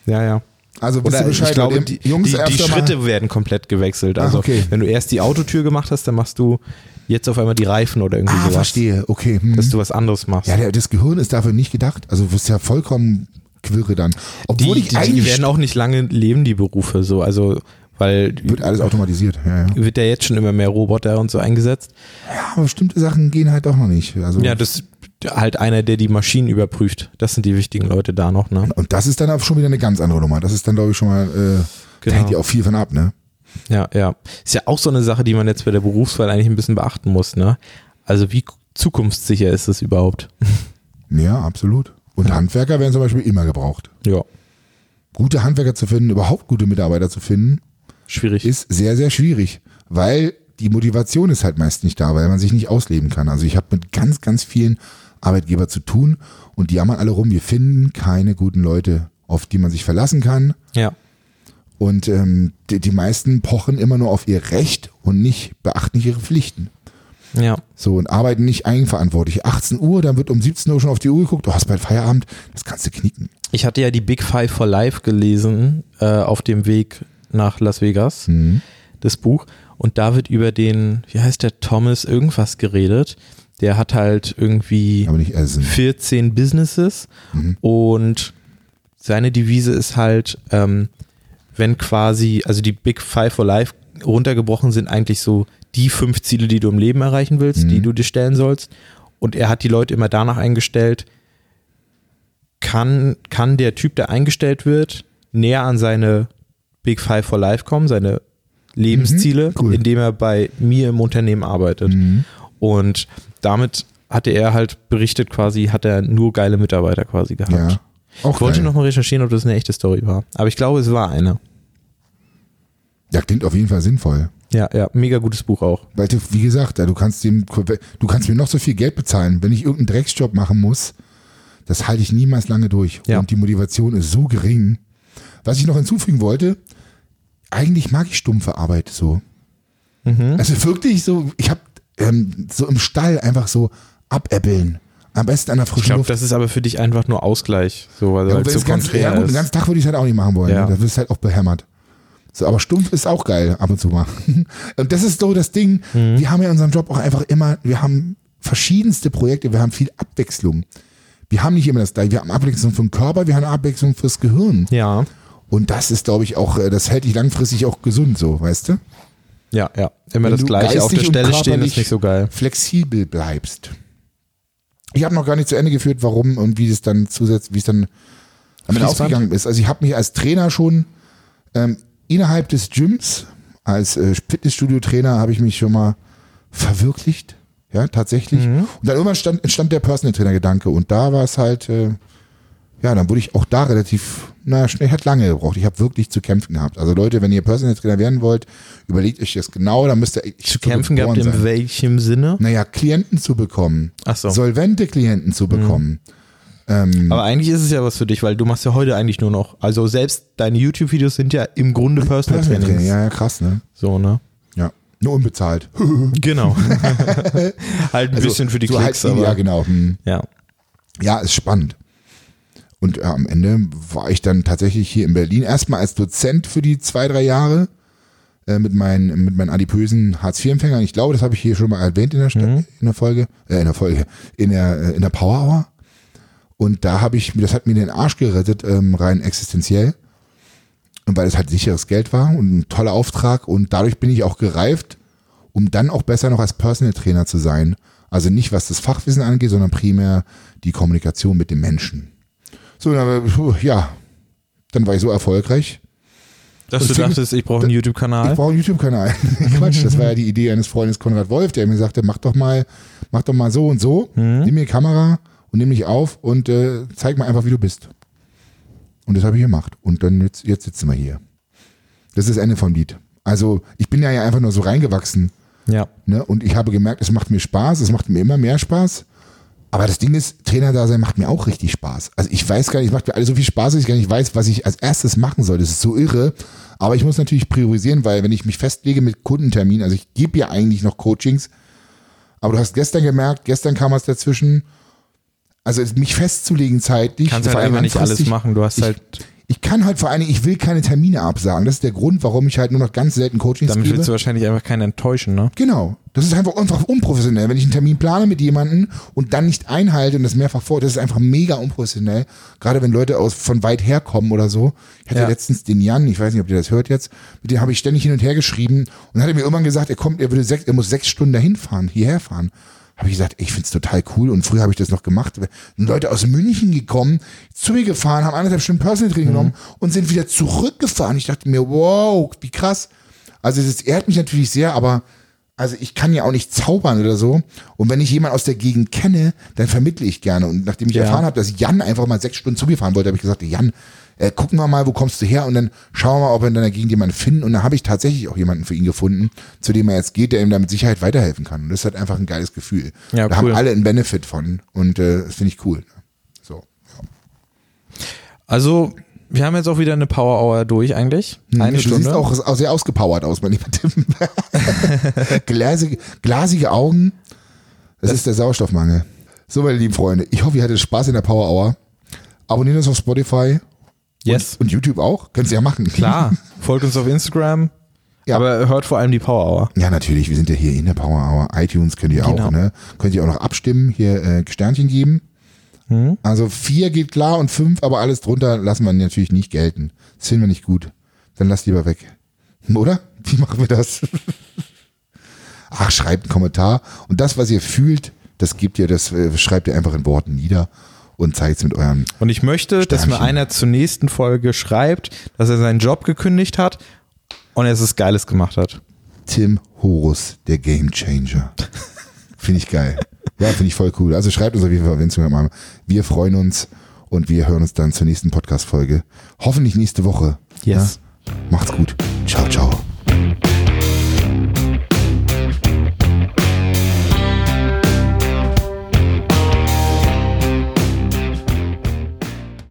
B: Ja, ja.
A: Also
B: Oder
A: Bescheid,
B: ich glaube, die,
A: Jungs,
B: die, die
A: öfter mal-
B: Schritte werden komplett gewechselt. Also
A: okay.
B: wenn du erst die Autotür gemacht hast, dann machst du jetzt auf einmal die Reifen oder irgendwie
A: Ah,
B: sowas.
A: verstehe, okay. Hm.
B: Dass du was anderes machst.
A: Ja, das Gehirn ist dafür nicht gedacht. Also du wirst ja vollkommen quirre dann.
B: die,
A: Obwohl ich
B: die, die werden auch nicht lange leben, die Berufe, so, also, weil
A: wird alles automatisiert. Ja, ja.
B: wird ja jetzt schon immer mehr Roboter und so eingesetzt.
A: ja, aber bestimmte Sachen gehen halt doch noch nicht. Also
B: Ja, das halt einer, der die Maschinen überprüft. Das sind die wichtigen Leute da noch, ne?
A: und das ist dann auch schon wieder eine ganz andere Nummer. Das ist dann glaube ich schon mal, äh, da
B: Genau.
A: hängt ja auch viel von ab, ne?
B: Ja, ja. Ist ja auch so eine Sache, die man jetzt bei der Berufswahl eigentlich ein bisschen beachten muss, ne? Also wie zukunftssicher ist es überhaupt?
A: Ja, absolut. Und Handwerker werden zum Beispiel immer gebraucht.
B: Ja,
A: Gute Handwerker zu finden, überhaupt gute Mitarbeiter zu finden,
B: schwierig.
A: ist sehr, sehr schwierig, weil die Motivation ist halt meist nicht da, weil man sich nicht ausleben kann. Also ich habe mit ganz, ganz vielen Arbeitgeber zu tun und die jammern alle rum, wir finden keine guten Leute, auf die man sich verlassen kann.
B: ja.
A: Und ähm, die, die meisten pochen immer nur auf ihr Recht und nicht beachten nicht ihre Pflichten.
B: Ja.
A: So und arbeiten nicht eigenverantwortlich. 18 Uhr, dann wird um 17 Uhr schon auf die Uhr geguckt, du hast bald Feierabend, das kannst du knicken.
B: Ich hatte ja die Big Five for Life gelesen äh, auf dem Weg nach Las Vegas,
A: Mhm.
B: das Buch. Und da wird über den, wie heißt der, Thomas irgendwas geredet. Der hat halt irgendwie
A: Aber nicht essen.
B: 14 Businesses
A: Mhm.
B: und seine Devise ist halt, ähm, wenn quasi, also die Big Five for Life runtergebrochen sind eigentlich so die fünf Ziele, die du im Leben erreichen willst,
A: Mhm.
B: die du dir stellen sollst. Und er hat die Leute immer danach eingestellt, kann, kann der Typ, der eingestellt wird, näher an seine Big Five for Life kommen, seine Lebensziele,
A: Mhm, cool.
B: indem er bei mir im Unternehmen arbeitet.
A: Mhm.
B: Und damit hatte er halt berichtet quasi, hat er nur geile Mitarbeiter quasi gehabt.
A: Ja. Auch
B: Ich wollte
A: geil.
B: noch mal recherchieren, ob das eine echte Story war. Aber ich glaube, es war eine.
A: Ja, klingt auf jeden Fall sinnvoll.
B: Ja, ja, mega gutes Buch auch.
A: Weil du, wie gesagt, du kannst dem, du kannst mir noch so viel Geld bezahlen, wenn ich irgendeinen Drecksjob machen muss, das halte ich niemals lange durch.
B: Ja.
A: Und die Motivation ist so gering. Was ich noch hinzufügen wollte, eigentlich mag ich stumpfe Arbeit so.
B: Mhm.
A: Also wirklich so, ich habe ähm, so im Stall einfach so abäppeln. Am besten an der
B: Ich
A: frischen
B: glaube,
A: Luft.
B: das ist aber für dich einfach nur Ausgleich. So, weil
A: Ja, wenn
B: so
A: ganz, ja gut, den ganzen Tag würde ich es halt auch nicht machen wollen.
B: Ja.
A: Ne? Da wirst halt auch behämmert. So, aber stumpf ist auch geil, ab und zu mal. Und das ist so das Ding.
B: Mhm.
A: Wir haben ja in unserem Job auch einfach immer, wir haben verschiedenste Projekte, wir haben viel Abwechslung. Wir haben nicht immer das gleiche. Wir haben Abwechslung für den Körper, wir haben Abwechslung fürs Gehirn.
B: Ja,
A: Und das ist, glaube ich, auch, äh, das hält dich langfristig auch gesund, so, weißt du?
B: ja, ja. Immer
A: Wenn
B: das Gleiche auf der Stelle stehen ist nicht so geil.
A: Flexibel bleibst. Ich habe noch gar nicht zu Ende geführt, warum und wie es dann zusätzlich, wie es dann
B: Fließband?
A: ausgegangen ist. Also ich habe mich als Trainer schon ähm, innerhalb des Gyms, als äh, Fitnessstudio-Trainer habe ich mich schon mal verwirklicht. Ja, tatsächlich.
B: Mhm.
A: Und dann irgendwann stand, entstand der Personal Trainer-Gedanke und da war es halt, äh, ja, dann wurde ich auch da relativ, naja, schnell, hat lange gebraucht. Ich habe wirklich zu kämpfen gehabt. Also Leute, wenn ihr Personal Trainer werden wollt, überlegt euch das genau, dann müsst ihr echt
B: Zu kämpfen gehabt
A: geboren
B: in
A: sein.
B: welchem Sinne?
A: Naja, Klienten zu bekommen.
B: Ach so.
A: Solvente Klienten zu bekommen. Ähm,
B: Aber eigentlich ist es ja was für dich, weil du machst ja heute eigentlich nur noch, also selbst deine YouTube-Videos sind ja im Grunde Personal
A: Personal
B: Trainings.
A: Training, ja, ja, krass, ne?
B: So, ne?
A: Ja. Nur unbezahlt.
B: Genau. halt ein bisschen für die
A: so
B: Klicks,
A: halt,
B: aber.
A: Ja, genau. Hm.
B: Ja.
A: Ja, ist spannend. Und äh, am Ende war ich dann tatsächlich hier in Berlin erstmal als Dozent für die zwei, drei Jahre äh, mit meinen, mit meinen adipösen Hartz-IV-Empfängern. Ich glaube, das habe ich hier schon mal erwähnt in der, Sta- in der Folge, äh, in der Folge, in der, äh, in der Power Hour. Und da habe ich, das hat mir den Arsch gerettet, ähm, rein existenziell. Und weil es halt sicheres Geld war und ein toller Auftrag und dadurch bin ich auch gereift, um dann auch besser noch als Personal Trainer zu sein. Also nicht was das Fachwissen angeht, sondern primär die Kommunikation mit dem Menschen. So, dann, ja, dann war ich so erfolgreich.
B: Dass
A: Und
B: du
A: fing-
B: dachtest, ich brauche einen
A: Ich
B: YouTube-Kanal.
A: brauche einen YouTube-Kanal. Quatsch, das war ja die Idee eines Freundes Konrad Wolf, der mir sagte, mach doch mal, mach doch mal so und so, nimm mir die Kamera und nimm mich auf und äh, zeig mal einfach, wie du bist. Und das habe ich gemacht. Und dann jetzt, jetzt sitzen wir hier. Das ist das Ende vom Lied. Also ich bin ja ja einfach nur so reingewachsen.
B: Ja.
A: Ne? Und ich habe gemerkt, es macht mir Spaß, es macht mir immer mehr Spaß. Aber das Ding ist, Trainer da sein macht mir auch richtig Spaß. Also ich weiß gar nicht, macht mir alles so viel Spaß, dass ich gar nicht weiß, was ich als erstes machen soll. Das ist so irre. Aber ich muss natürlich priorisieren, weil wenn ich mich festlege mit Kundentermin, also ich gebe ja eigentlich noch Coachings, aber du hast gestern gemerkt, gestern kam was dazwischen. Also mich festzulegen zeitlich.
B: Kannst halt einfach nicht alles machen. Du hast
A: ich,
B: halt,
A: Ich kann halt vor allen Dingen, ich will keine Termine absagen. Das ist der Grund, warum ich halt nur noch ganz selten Coachings
B: damit
A: gebe.
B: willst du wahrscheinlich einfach keinen enttäuschen, ne?
A: Genau. Das ist einfach, einfach unprofessionell. Wenn ich einen Termin plane mit jemandem und dann nicht einhalte und das mehrfach vor, das ist einfach mega unprofessionell. Gerade wenn Leute aus von weit her kommen oder so. Ich hatte
B: Ja.
A: letztens den Jan, ich weiß nicht, ob ihr das hört jetzt, mit dem habe ich ständig hin und her geschrieben und hat er mir irgendwann gesagt, er kommt, er würde sechs, er muss sechs Stunden dahin fahren, hierher fahren. Habe ich gesagt, ich find's total cool und früher habe ich das noch gemacht. Leute aus München gekommen, zu mir gefahren, haben anderthalb Stunden Personal Training genommen und sind wieder zurückgefahren. Ich dachte mir, wow, wie krass. Also es ehrt mich natürlich sehr, aber also ich kann ja auch nicht zaubern oder so. Und wenn ich jemanden aus der Gegend kenne, dann vermittle ich gerne. Und nachdem ich
B: Ja.
A: erfahren habe, dass Jan einfach mal sechs Stunden zu mir fahren wollte, habe ich gesagt, Jan, äh, gucken wir mal, wo kommst du her? Und dann schauen wir mal, ob wir in deiner Gegend jemanden finden. Und dann habe ich tatsächlich auch jemanden für ihn gefunden, zu dem er jetzt geht, der ihm da mit Sicherheit weiterhelfen kann. Und das ist halt einfach ein geiles Gefühl.
B: Ja,
A: da
B: cool.
A: haben alle einen Benefit von. Und äh, das finde ich cool. So.
B: Also, wir haben jetzt auch wieder eine Power Hour durch eigentlich. Eine
A: du
B: Stunde.
A: siehst auch, auch sehr ausgepowert aus, mein lieber Tim. glasige, glasige Augen. Das, ist der Sauerstoffmangel. So, meine lieben Freunde, ich hoffe, ihr hattet Spaß in der Power Hour. Abonniert uns auf Spotify
B: yes.
A: und YouTube auch. Könnt ihr ja machen.
B: Klar. Folgt uns auf Instagram.
A: Ja.
B: Aber hört vor allem die Power Hour.
A: Ja, natürlich. Wir sind ja hier in der Power Hour. iTunes könnt ihr
B: Genau.
A: auch, ne? Könnt ihr auch noch abstimmen, hier äh, Sternchen geben.
B: Hm?
A: Also vier geht klar und fünf, aber alles drunter lassen wir natürlich nicht gelten. Das finden wir nicht gut. Dann lasst lieber weg. Oder? Wie machen wir das? Ach, schreibt einen Kommentar. Und das, was ihr fühlt, das gebt ihr, das äh, schreibt ihr einfach in Worten nieder und zeigt es mit eurem.
B: Und ich möchte, dass mir
A: Sternchen.
B: einer zur nächsten Folge schreibt, dass er seinen Job gekündigt hat und er es Geiles gemacht hat.
A: Tim Horus, der Game Changer. Finde ich geil. Ja, finde ich voll cool. Also schreibt uns auf jeden Fall auf Instagram an. Wir freuen uns und wir hören uns dann zur nächsten Podcast-Folge. Hoffentlich nächste Woche.
B: Yes.
A: Ja? Macht's gut. Ciao, ciao.